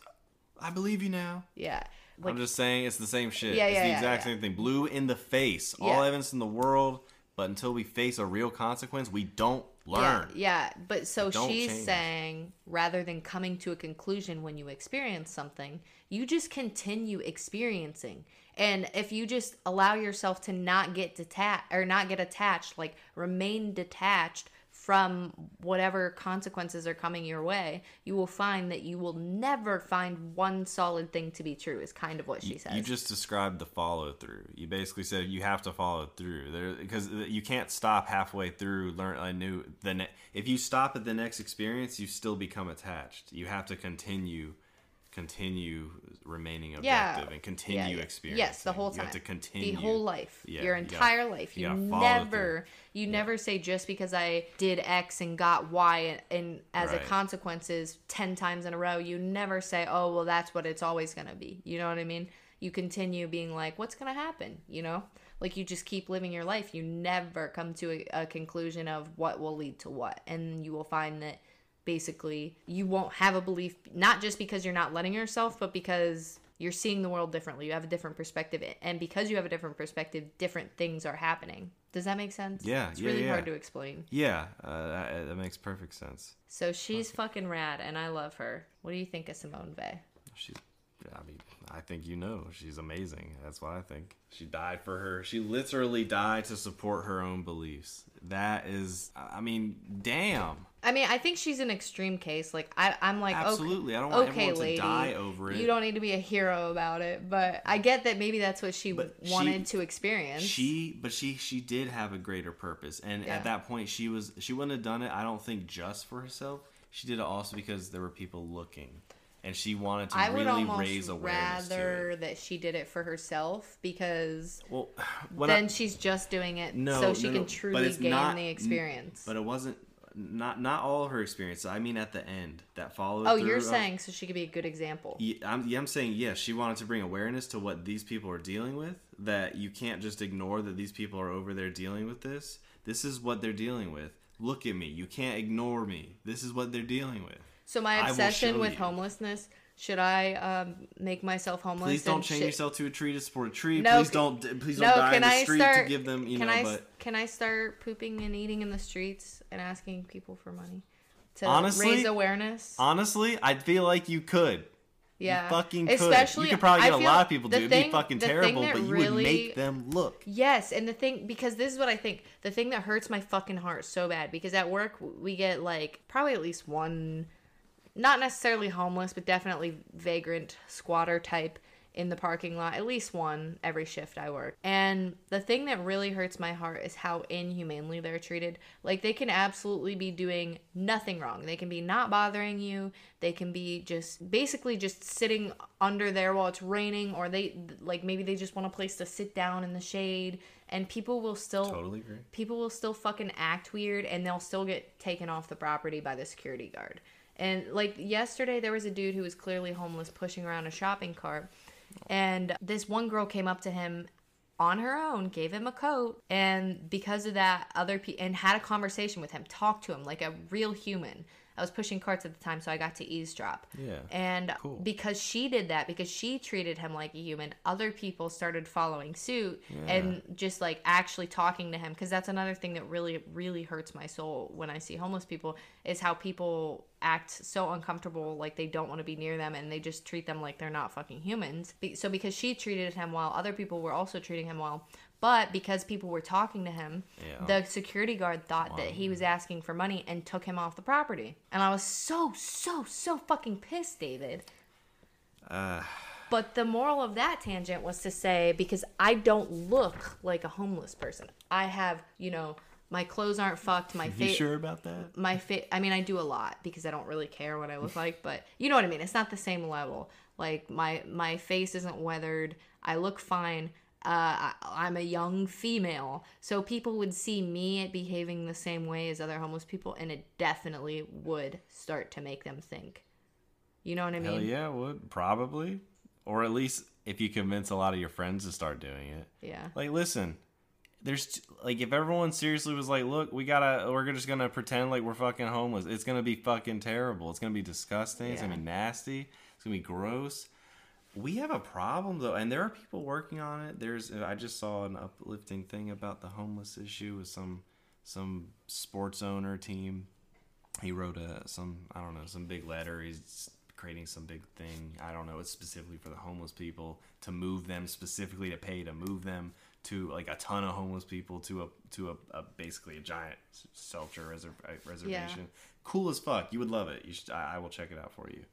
I believe you now. yeah, like I'm just saying it's the same shit. Yeah, it's yeah, the yeah, exact yeah. same thing. Blue in the face. All evidence in the world, but until we face a real consequence, we don't learn. Yeah, yeah. But so Don't she's change. saying rather than coming to a conclusion when you experience something, you just continue experiencing. And if you just allow yourself to not get detached or not get attached, like remain detached from whatever consequences are coming your way, you will find that you will never find one solid thing to be true. Is kind of what she says. You just described the follow through. You basically said you have to follow through there because you can't stop halfway through. Learn a new the ne- if you stop at the next experience, you still become attached. You have to continue, continue remaining objective Yeah. and continue Yeah, yeah. experiencing. Yes, the whole time. You have to continue The whole life. Yeah, your you gotta- entire life. you You, never you never say just because I did X and got Y and, and as Right. a consequences 10 times in a row, you never say, "Oh, well that's what it's always going to be." You know what I mean? You continue being like, "What's going to happen?" You know? like you just keep living your life you never come to a, a conclusion of what will lead to what and you will find that basically you won't have a belief not just because you're not letting yourself but because you're seeing the world differently you have a different perspective and because you have a different perspective different things are happening does that make sense Yeah, it's yeah, really yeah. hard to explain Yeah, uh, that, that makes perfect sense. so she's fucking rad and i love her what do you think of simone Weil? She's, I mean, I think you know she's amazing. That's what I think. She died for her. She literally died to support her own beliefs. That is, I mean, damn. I mean, I think she's an extreme case. Like, I, I'm like, okay- Absolutely. I don't want okay, everyone to lady, die over it. You don't need to be a hero about it, but I get that maybe that's what she But she- wanted to experience. She, but she, she did have a greater purpose, and Yeah. at that point, she was, she wouldn't have done it. I don't think just for herself. She did it also because there were people looking, and she wanted to I would really almost raise awareness to rather that she did it for herself because Well, [sighs] then I, she's just doing it No, so she no, can no, truly gain not- the experience. but it wasn't not not all her experience. I mean, at the end, that followed. oh, you're of- saying so she could be a good example. Yeah, I'm, yeah, I'm saying yes. She wanted to bring awareness to what these people are dealing with. That you can't just ignore that these people are over there dealing with this. This is what they're dealing with. Look at me. You can't ignore me. This is what they're dealing with. So my obsession with you. homelessness. Should I um, make myself homeless? Please don't chain shit- yourself to a tree to support a tree. No, please don't. Please don't die in the I street start? to give them. You can know, I but can I start pooping and eating in the streets and asking people for money to Honestly, raise awareness? honestly, I feel like you could. yeah, fucking could. Especially, you could probably get a lot of people to. It'd be fucking terrible, but you really- would make them look. Yes, and the thing because this is what I think. The thing that hurts my fucking heart so bad because at work we get like probably at least one not necessarily homeless, but definitely vagrant squatter type in the parking lot, at least one every shift I work. And the thing that really hurts my heart is how inhumanely they're treated. Like they can absolutely be doing nothing wrong. They can be not bothering you. They can be just basically just sitting under there while it's raining or they like maybe they just want a place to sit down in the shade and people will still Totally agree. people will still fucking act weird and they'll still get taken off the property by the security guard. And like yesterday, there was a dude who was clearly homeless pushing around a shopping cart. And this one girl came up to him on her own, gave him a coat, and because of that, other people and had a conversation with him, talked to him like a real human. I was pushing carts at the time, so I got to eavesdrop. Yeah. And Cool. because she did that, because she treated him like a human, other people started following suit and just like actually talking to him. Because that's another thing that really, really hurts my soul when I see homeless people is how people act so uncomfortable, like they don't want to be near them and they just treat them like they're not fucking humans. So because she treated him well, other people were also treating him well. But because people were talking to him, Yeah. the security guard thought that he was asking for money and took him off the property. And I was so, so, so fucking pissed, David. [sighs] But the moral of that tangent was to say because I don't look like a homeless person. I have, you know, my clothes aren't fucked, my face. You sure about that? my face i mean i do a lot because i don't really care what i look [laughs] like but you know what i mean it's not the same level like my my face isn't weathered i look fine uh, i'm a young female so people would see me behaving the same way as other homeless people and it definitely would start to make them think you know what i mean Hell yeah, it would probably, or at least if you convince a lot of your friends to start doing it. Yeah. Like, listen, there's like if everyone seriously was like, look, we gotta, we're just gonna pretend like we're fucking homeless. It's gonna be fucking terrible. It's gonna be disgusting. It's gonna be nasty. It's gonna be gross. We have a problem though, and there are people working on it. There's, I just saw an uplifting thing about the homeless issue with some some sports owner team he wrote a some I don't know some big letter. He's creating some big thing. I don't know. It's specifically for the homeless people to move them specifically to pay to move them to like a ton of homeless people to a to a, a basically a giant shelter reser- uh, reservation. Cool as fuck. You would love it. You should. I, I will check it out for you.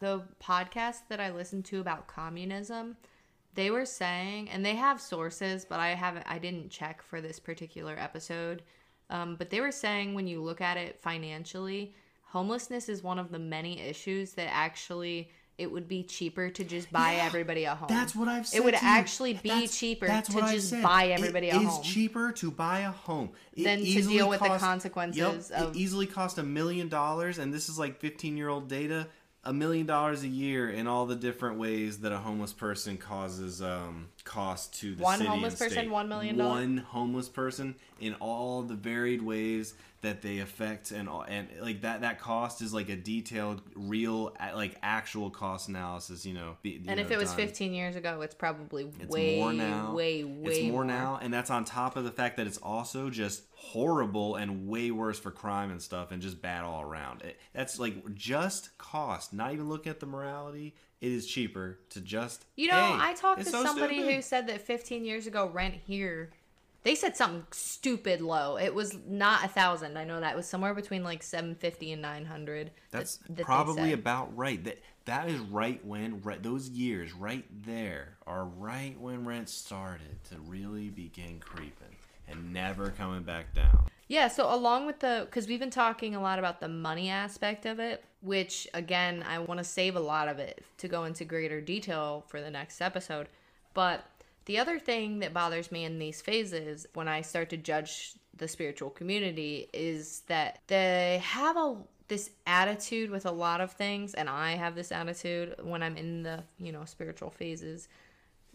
The podcast that I listened to about communism, they were saying, and they have sources, but I haven't, I didn't check for this particular episode. Um, but they were saying when you look at it financially, homelessness is one of the many issues that actually it would be cheaper to just buy Yeah, everybody a home. That's what I've said. It would to you. actually be That's- cheaper that's to just buy everybody It a home. It is cheaper to buy a home It Than to deal with the consequences Yep, of- it easily cost a million dollars, and this is like fifteen year old data. A million dollars a year in all the different ways that a homeless person causes um, cost to the One city homeless and person, state. one million dollars? One homeless person in all the varied ways that they affect and all, and like that that cost is like a detailed, real, like actual cost analysis. You know, be, you And if know, it was done. 15 years ago, it's probably It's way, more now. way, way It's more, now, and that's on top of the fact that it's also just horrible and way worse for crime and stuff, and just bad all around. It, that's like just cost. Not even looking at the morality. It is cheaper to just. You know, hey, I talked to so somebody stupid. who said that 15 years ago, rent here, they said something stupid low. It was not a thousand. I know that it was somewhere between like 750 and 900. That's that- that probably about right. That that is right when right those years right there are right when rent started to really begin creeping and never coming back down. Yeah, so along with the, because we've been talking a lot about the money aspect of it, which again, I want to save a lot of it to go into greater detail for the next episode. But the other thing that bothers me in these phases when I start to judge the spiritual community is that they have a this attitude with a lot of things and I have this attitude when I'm in the, you know, spiritual phases.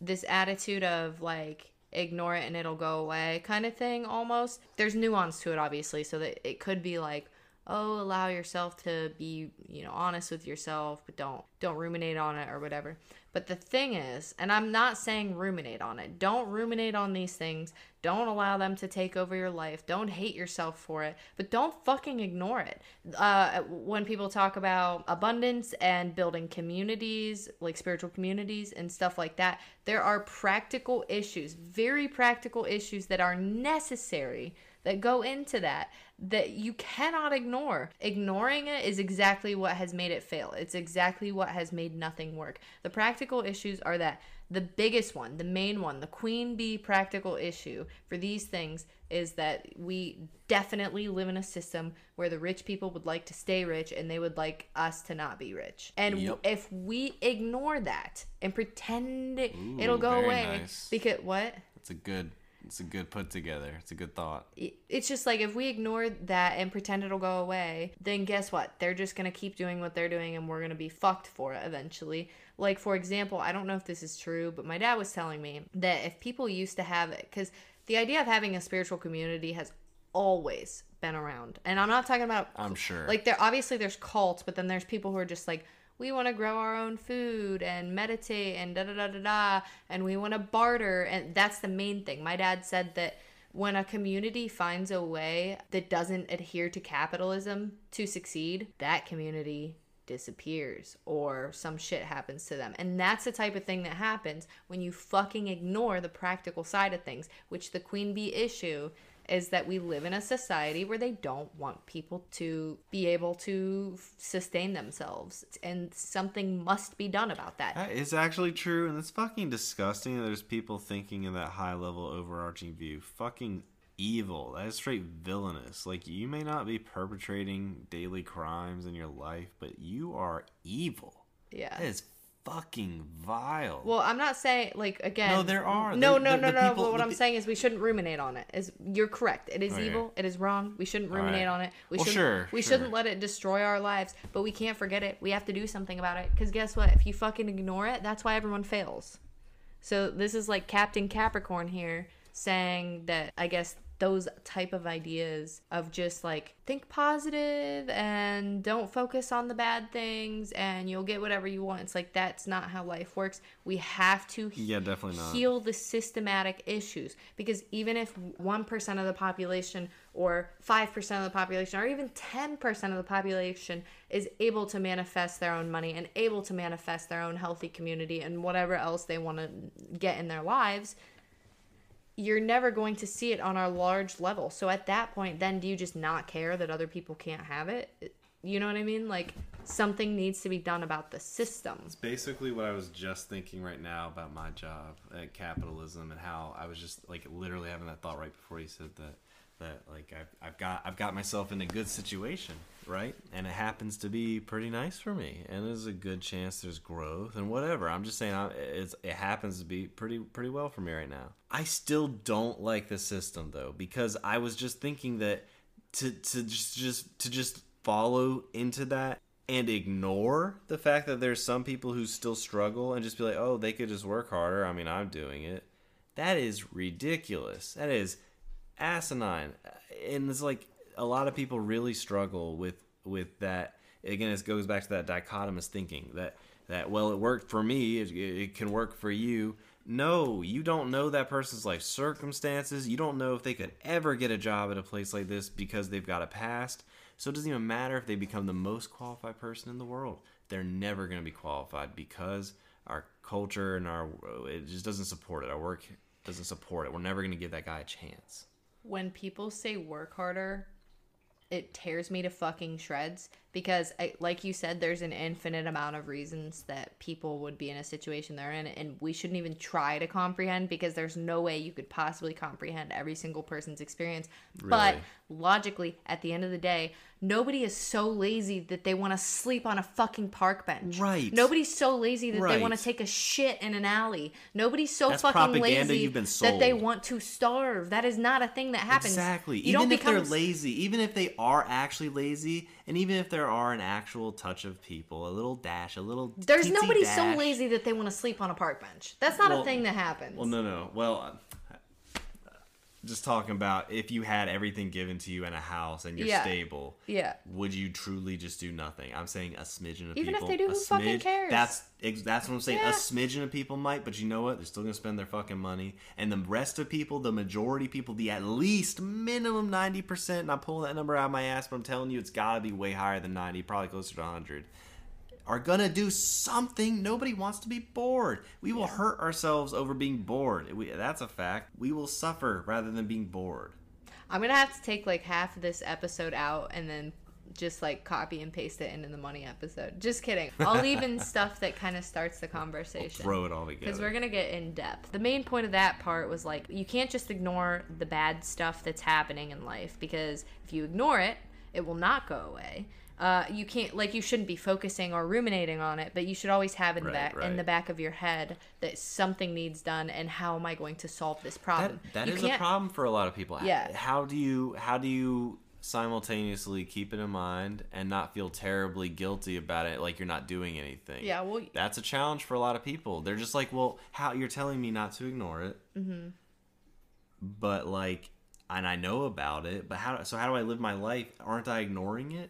This attitude of like ignore it and it'll go away kind of thing almost. There's nuance to it obviously so that it could be like oh allow yourself to be you know honest with yourself but don't don't ruminate on it or whatever but the thing is and i'm not saying ruminate on it. Don't ruminate on these things. Don't allow them to take over your life. Don't hate yourself for it. But don't fucking ignore it. Uh, when people talk about abundance and building communities like spiritual communities and stuff like that there are practical issues very practical issues that are necessary that go into that that you cannot ignore. Ignoring it is exactly what has made it fail. It's exactly what has made nothing work. The practical issues are that the biggest one, the main one, the queen bee practical issue for these things is that we definitely live in a system where the rich people would like to stay rich and they would like us to not be rich. And Yep. if we ignore that and pretend it, it'll go away nice. because what? It's a good. It's a good put together. It's a good thought. it's just like if we ignore that and pretend it'll go away, then guess what? They're just gonna keep doing what they're doing and we're gonna be fucked for it eventually. Like, for example, I don't know if this is true, but my dad was telling me that if people used to have it, because the idea of having a spiritual community has always been around. And I'm not talking about I'm sure. like there obviously there's cults, but then there's people who are just like we want to grow our own food and meditate and da da da da da and we want to barter and that's the main thing. My dad said that when a community finds a way that doesn't adhere to capitalism to succeed, that community disappears or some shit happens to them. And that's the type of thing that happens when you fucking ignore the practical side of things, which the queen bee issue is that we live in a society where they don't want people to be able to sustain themselves and something must be done about that. That is actually true, and it's fucking disgusting. that There's people thinking in that high level, overarching view. Fucking evil. That is straight villainous. Like you may not be perpetrating daily crimes in your life, but you are evil. Yeah. That is fucking vile. Well, I'm not saying like again. No, there are. No, The- no, no, the no. people- but what I'm pe- saying is we shouldn't ruminate on it. Is you're correct. It is Okay. evil. It is wrong. We shouldn't ruminate right. on it. We Well, shouldn't. sure, we sure. shouldn't let it destroy our lives. But we can't forget it. We have to do something about it. Because guess what? If you fucking ignore it, that's why everyone fails. So this is like Captain Capricorn here saying that I guess those type of ideas of just like think positive and don't focus on the bad things and you'll get whatever you want. It's like that's not how life works. We have to Yeah, definitely not. heal the systematic issues because even if 1% of the population or 5% of the population or even 10% of the population is able to manifest their own money and able to manifest their own healthy community and whatever else they want to get in their lives you're never going to see it on a large level. So at that point then do you just not care that other people can't have it? You know what i mean? Like something needs to be done about the system. It's basically what I was just thinking right now about my job at capitalism and how I was just like literally having that thought right before you said that that like I've, I've got I've got myself in a good situation right and it happens to be pretty nice for me and there's a good chance there's growth and whatever I'm just saying it's it happens to be pretty pretty well for me right now I still don't like the system though because I was just thinking that to to just just to just follow into that and ignore the fact that there's some people who still struggle and just be like, oh, they could just work harder. I mean, I'm doing it. That is ridiculous. That is asinine. And it's like a lot of people really struggle with with that. Again, it goes back to that dichotomous thinking that that well, it worked for me, it, it can work for you. No, you don't know that person's life circumstances. You don't know if they could ever get a job at a place like this because they've got a past. So it doesn't even matter if they become the most qualified person in the world. They're never going to be qualified because our culture and our it just doesn't support it. Our work doesn't support it. We're never going to give that guy a chance. When people say work harder, it tears me to fucking shreds because I, like you said there's an infinite amount of reasons that people would be in a situation they're in and we shouldn't even try to comprehend because there's no way you could possibly comprehend every single person's experience. But logically at the end of the day nobody is so lazy that they want to sleep on a fucking park bench. Right. nobody's so lazy that they want to take a shit in an alley. Nobody's so That's fucking lazy you've been that they want to starve. That is not a thing that happens. Exactly. you even if become they're lazy, even if they are actually lazy, and even if there are an actual touch of people, a little dash, a little. There's nobody so lazy that they want to sleep on a park bench. That's not a thing that happens. Well, no, no. Well, just talking about if you had everything given to you in a house and you're Yeah. stable. Yeah. Would you truly just do nothing? I'm saying a smidgen of people. Even if they do, a who fucking smidge- cares? That's that's what I'm saying. Yeah. A smidgen of people might, but you know what? They're still gonna spend their fucking money. And the rest of people, the majority of people, the at least minimum ninety percent. And I'm pulling that number out of my ass, but I'm telling you, it's got to be way higher than ninety, probably closer to hundred are gonna do something. Nobody wants to be bored. We will hurt ourselves over being bored. We, that's a fact. We will suffer rather than being bored. I'm gonna have to take like half of this episode out and then just like copy and paste it into the money episode. Just kidding. I'll leave in [laughs] stuff that kind of starts the conversation. Throw it all together. because we're gonna get in depth. The main point of that part was like you can't just ignore the bad stuff that's happening in life because if you ignore it, it will not go away. Uh, you can't like you shouldn't be focusing or ruminating on it, but you should always have in the Right, back in the back of your head that something needs done and how am I going to solve this problem? that that is a problem for a lot of people. Yeah. How do you how do you simultaneously keep it in mind and not feel terribly guilty about it like you're not doing anything? Yeah, well- that's a challenge for a lot of people. They're just like, well, how you're telling me not to ignore it, mm-hmm. but like, and I know about it, but how? So how do I live my life? Aren't I ignoring it?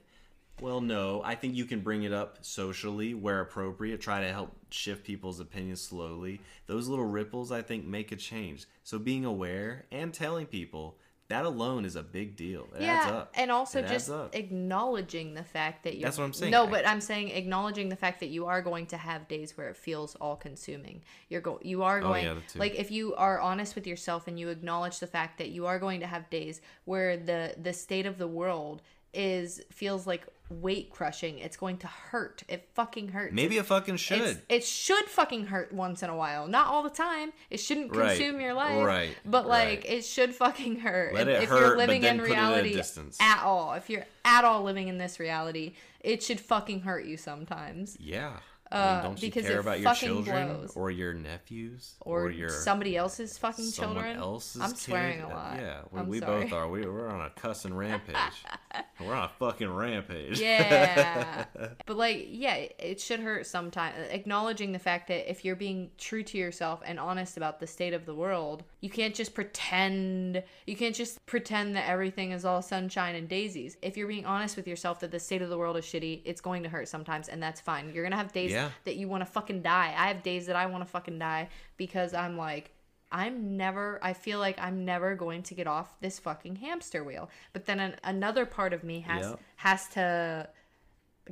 Well, no. I think you can bring it up socially where appropriate. Try to help shift people's opinions slowly. Those little ripples, I think, make a change. So being aware and telling people that alone is a big deal. It yeah, and also It just acknowledging the fact that you're. That's what I'm saying. No, but I'm saying acknowledging the fact that you are going to have days where it feels all consuming. You're go. You are oh, going. Oh, yeah, like if you are honest with yourself and you acknowledge the fact that you are going to have days where the the state of the world is feels like weight crushing. It's going to hurt. It fucking hurts. Maybe it fucking should. It's, it should fucking hurt once in a while. Not all the time. It shouldn't Right, consume your life. right, But like right. it should fucking hurt. Let if, it if hurt, you're living in at reality at all, if you're at all living in this reality, it should fucking hurt you sometimes. yeah. I mean, don't you Uh, because care it about your fucking children blows. or your nephews Or, your somebody else's fucking someone children. else's I'm kid? swearing a Uh, lot. Yeah, we, I'm we sorry. both are. We, we're on a cussing rampage. [laughs] we're on a fucking rampage. Yeah. [laughs] but like, yeah, it should hurt sometimes. Acknowledging the fact that if you're being true to yourself and honest about the state of the world, you can't just pretend. You can't just pretend that everything is all sunshine and daisies. If you're being honest with yourself that the state of the world is shitty, it's going to hurt sometimes, and that's fine. You're gonna have days Yeah. that you want to fucking die. I have days that I want to fucking die because I'm like. I'm never, I feel like I'm never going to get off this fucking hamster wheel. But then an, another part of me has Yep. has to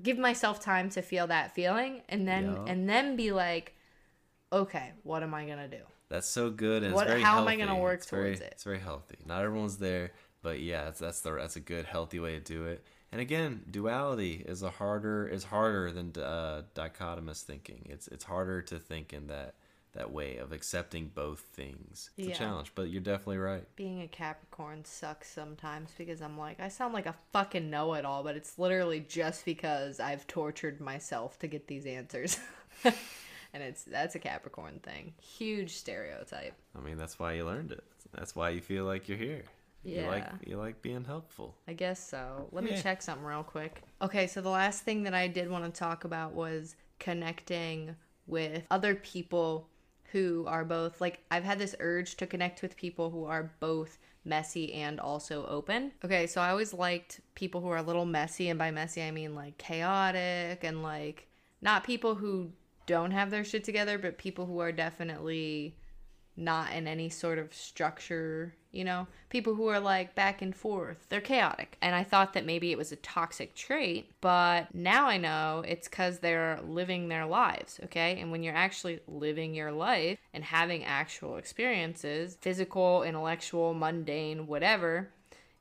give myself time to feel that feeling and then Yeah. and then be like okay what am i gonna do That's so good, and What- it's very how am I healthy. gonna work it's very, towards it? It's very healthy. Not everyone's there, but yeah, that's that's the that's a good healthy way to do it. And again, duality is a harder is harder than uh, dichotomous thinking. It's it's harder to think in that that way of accepting both things. It's Yeah. a challenge, but you're definitely right. being a capricorn sucks sometimes because i'm like i sound like a fucking know-it-all but it's literally just because i've tortured myself to get these answers [laughs] and it's that's a capricorn thing huge stereotype I mean, that's why you learned it. That's why you feel like you're here. You Yeah. like you like being helpful. I guess so. Let me check something real quick. Okay, so the last thing that I did want to talk about was connecting with other people who are both like I've had this urge to connect with people who are both messy and also open. Okay, so I always liked people who are a little messy and by messy I mean like chaotic and like not people who don't have their shit together, but people who are definitely not in any sort of structure, you know? People who are like back and forth. They're chaotic. And I thought that maybe it was a toxic trait, but now I know it's cuz they're living their lives, okay? And when you're actually living your life and having actual experiences, physical, intellectual, mundane, whatever,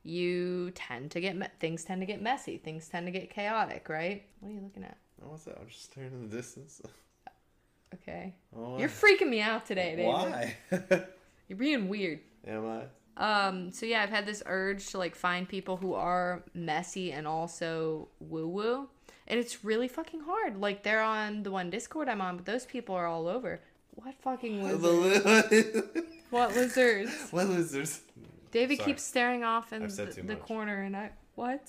you tend to get me- things tend to get messy. Things tend to get chaotic, right? What are you looking at? What's that? I'm just staring in the distance. [laughs] Okay. Oh, You're freaking me out today, David. why? [laughs] You're being weird. Am I? Um, so yeah, I've had this urge to like find people who are messy and also woo woo. And it's really fucking hard. Like they're on the one Discord I'm on, but those people are all over. What fucking [laughs] lizards? What lizards? [laughs] what lizards? David Sorry. keeps staring off in the, the corner and I what?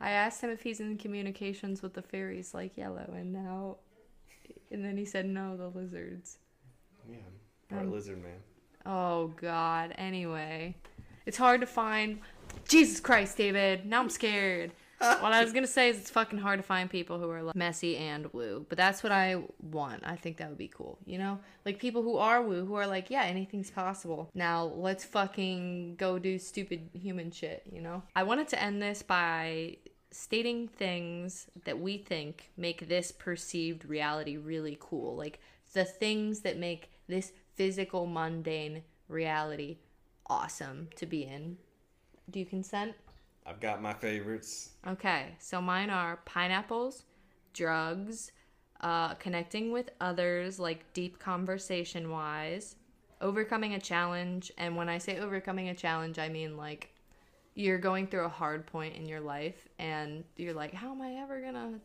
I asked him if he's in communications with the fairies like yellow and now and then he said no, the lizards. Yeah, part Um, lizard man. Oh God. Anyway, it's hard to find. Jesus Christ, David. Now I'm scared. [laughs] what I was gonna say is it's fucking hard to find people who are like messy and woo, but that's what I want. I think that would be cool. You know, like people who are woo, who are like, yeah, anything's possible. Now let's fucking go do stupid human shit. You know. I wanted to end this by stating things that we think make this perceived reality really cool. Like the things that make this physical, mundane reality awesome to be in. Do you consent? I've got my favorites. Okay, so mine are pineapples, drugs, uh, connecting with others, like deep conversation wise, overcoming a challenge. And when I say overcoming a challenge, I mean like you're going through a hard point in your life and you're like, how am I ever gonna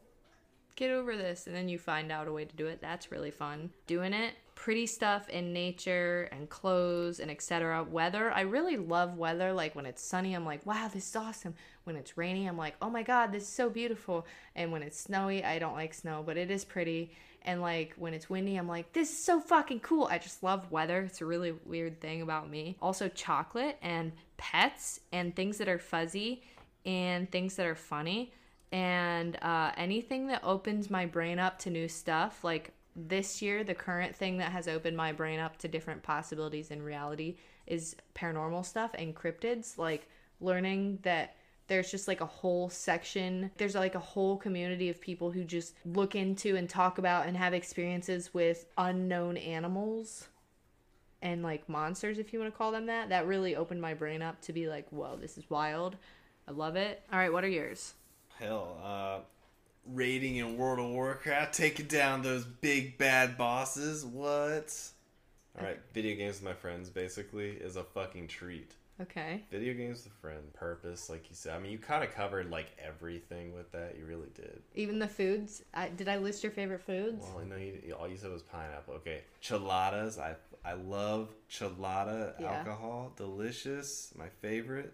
get over this? And then you find out a way to do it. That's really fun. Doing it. Pretty stuff in nature and clothes and etc. Weather. I really love weather. Like when it's sunny, I'm like, wow, this is awesome. When it's rainy, I'm like, oh my god, this is so beautiful. And when it's snowy, I don't like snow, but it is pretty. And like when it's windy, I'm like, this is so fucking cool. I just love weather. It's a really weird thing about me. Also, chocolate and pets and things that are fuzzy and things that are funny and uh, anything that opens my brain up to new stuff like this year the current thing that has opened my brain up to different possibilities in reality is paranormal stuff and cryptids like learning that there's just like a whole section there's like a whole community of people who just look into and talk about and have experiences with unknown animals and like monsters if you want to call them that. That really opened my brain up to be like whoa this is wild. I love it. All right what are yours? Hell, uh, raiding in World of Warcraft, taking down those big bad bosses. What? All right, video games with my friends basically is a fucking treat. okay Video games with a friend, purpose, like you said. I mean, you kind of covered like everything with that. You really did. Even the foods. I, did I list your favorite foods? Well, I know you, all you said was pineapple. Okay, chiladas. I I love chilada Yeah. alcohol. Delicious. My favorite.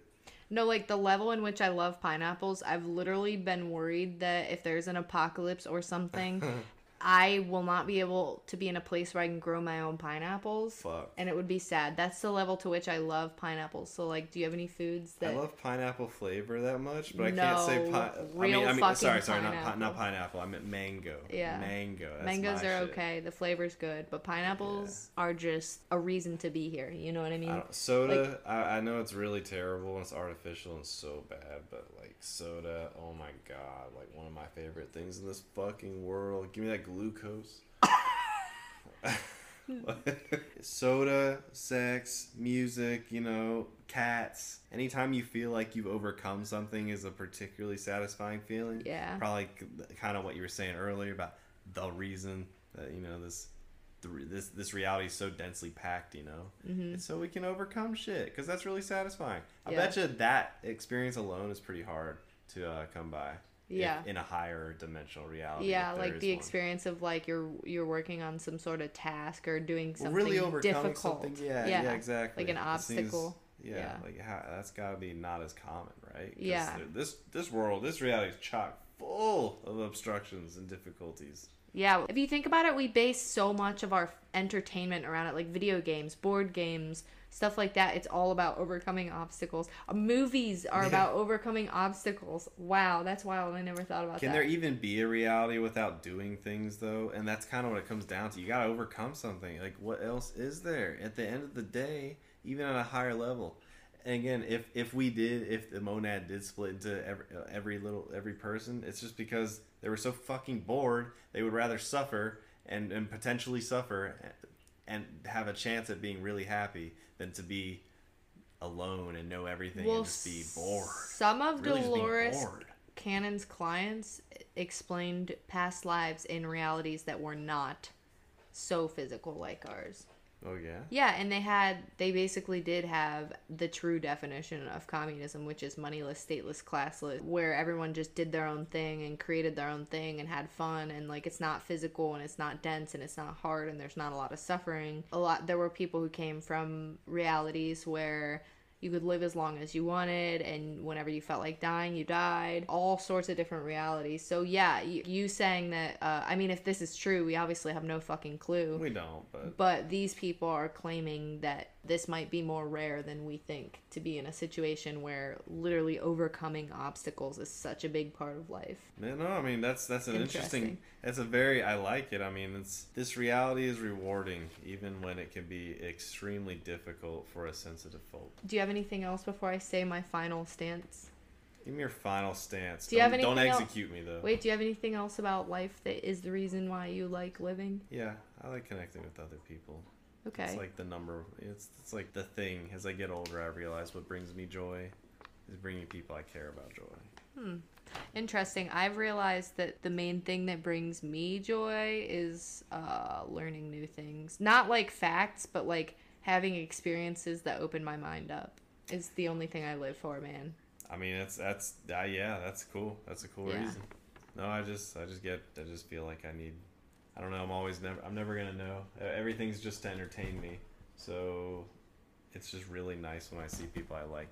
No, like the level in which I love pineapples. I've literally been worried that if there's an apocalypse or something, [laughs] I will not be able to be in a place where I can grow my own pineapples. Fuck. And it would be sad. That's the level to which I love pineapples. So, like, do you have any foods that? I love pineapple flavor that much, but I can't say No, pi- I mean, I mean, fucking sorry, sorry, not pi- pineapple. not pineapple. I meant mango. Yeah. mango. That's Mangoes are shit. okay. The flavor's good, but pineapples are just a reason to be here. You know what I mean? I soda, I, I know it's really terrible and it's artificial and so bad, but like soda, oh my god, like one of my favorite things in this fucking world. Give me that glucose. [laughs] soda, sex, music, you know, cats. Anytime you feel like you've overcome something is a particularly satisfying feeling. Yeah. Probably kind of what you were saying earlier about the reason that, you know, this this this reality is so densely packed, you know, mm-hmm. so we can overcome shit because that's really satisfying. I Yeah. bet you that experience alone is pretty hard to uh, come by. If- Yeah. in a higher dimensional reality. yeah, like the one. experience of like you're you're working on some sort of task or doing something really difficult. something. Yeah, yeah, exactly. Like an It seems- obstacle. Yeah, Yeah. like how, that's got to be not as common, right Yeah. This this world, this reality is chock full of obstructions and difficulties. Yeah, if you think about it, we base so much of our entertainment around it, like video games, board games, stuff like that. It's all about overcoming obstacles. Uh, movies are Yeah. about overcoming obstacles. Wow, that's wild. I never thought about Can that. Can there even be a reality without doing things though? And that's kind of what it comes down to. You got to overcome something. Like what else is there? At the end of the day, even at a higher level. And again, if if we did, if the monad did split into every, uh, every little every person, it's just because they were so fucking bored. They would rather suffer and and potentially suffer and have a chance at being really happy than to be alone and know everything and just be bored. Some of Really Dolores. Cannon's clients explained past lives in realities that were not so physical like ours. Oh yeah. Yeah, and they had they basically did have the true definition of communism, which is moneyless, stateless, classless, where everyone just did their own thing and created their own thing and had fun and like it's not physical and it's not dense and it's not hard and there's not a lot of suffering. A lot there were people who came from realities where you could live as long as you wanted and whenever you felt like dying you died. All sorts of different realities. So yeah you, you saying that uh, i mean if this is true we obviously have no fucking clue. We don't, but but these people are claiming that this might be more rare than we think to be in a situation where literally overcoming obstacles is such a big part of life. Man, no, I mean that's that's an interesting. Interesting. That's a very I like it. I mean, it's this reality is rewarding even when it can be extremely difficult for a sensitive folk. Do you have anything else before I say my final stance? Give me your final stance. Do you have Don't- Don't anything else? execute me though. Wait, do you have anything else about life that is the reason why you like living? Yeah, I like connecting with other people. Okay. It's like the number. It's it's like the thing. As I get older, I realize what brings me joy is bringing people I care about joy. Hmm. Interesting. I've realized that the main thing that brings me joy is uh, learning new things. Not like facts, but like having experiences that open my mind up is the only thing I live for, man. I mean, that's that's uh, yeah, that's cool. That's a cool Yeah. reason. No, I just I just get I just feel like I need. I don't know. I'm always never. I'm never gonna know. Everything's just to entertain me. So, it's just really nice when I see people I like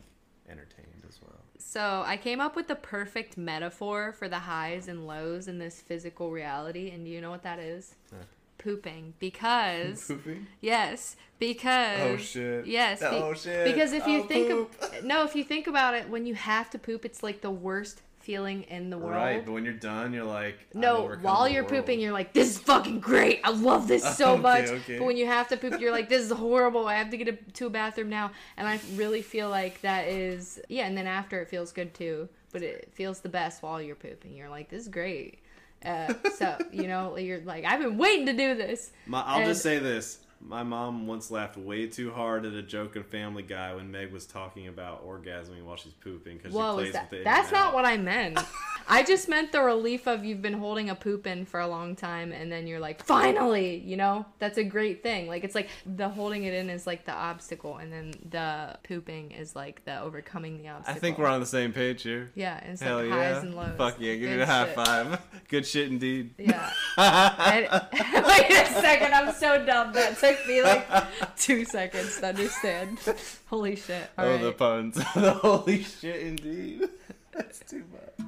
entertained as well. So I came up with the perfect metaphor for the highs and lows in this physical reality, and do you know what that is? Huh. Pooping. Because [laughs] Pooping. yes, oh, because Oh shit. Yes. be- Oh shit. Because if you Oh, think poop. of no, if you think about it, when you have to poop, it's like the worst feeling in the world. Right, but when you're done, you're like No, while you're world. pooping, you're like, this is fucking great. I love this so [laughs] Okay, much. okay. But when you have to poop, you're like, this is horrible. I have to get a, to a bathroom now. And I really feel like that is, yeah, and then after it feels good too. But it feels the best while you're pooping. You're like, this is great. Uh, so, you know, you're like, I've been waiting to do this. My, I'll And- just say this. My mom once laughed way too hard at a joke in Family Guy when Meg was talking about orgasming while she's pooping because she plays that, with it. that's not what I meant. [laughs] I just meant the relief of you've been holding a poop in for a long time and then you're like, finally, you know? That's a great thing. Like, it's like the holding it in is like the obstacle and then the pooping is like the overcoming the obstacle. I think we're on the same page here. Yeah, it's Hell like yeah. highs and lows. Fuck yeah, give Good me a high shit. five. [laughs] Good shit indeed. Yeah. [laughs] And- wait a second, I'm so dumb. That took me like [laughs] two seconds to understand. Holy shit. Oh, All oh, right. the puns. the [laughs] holy shit indeed. That's too much.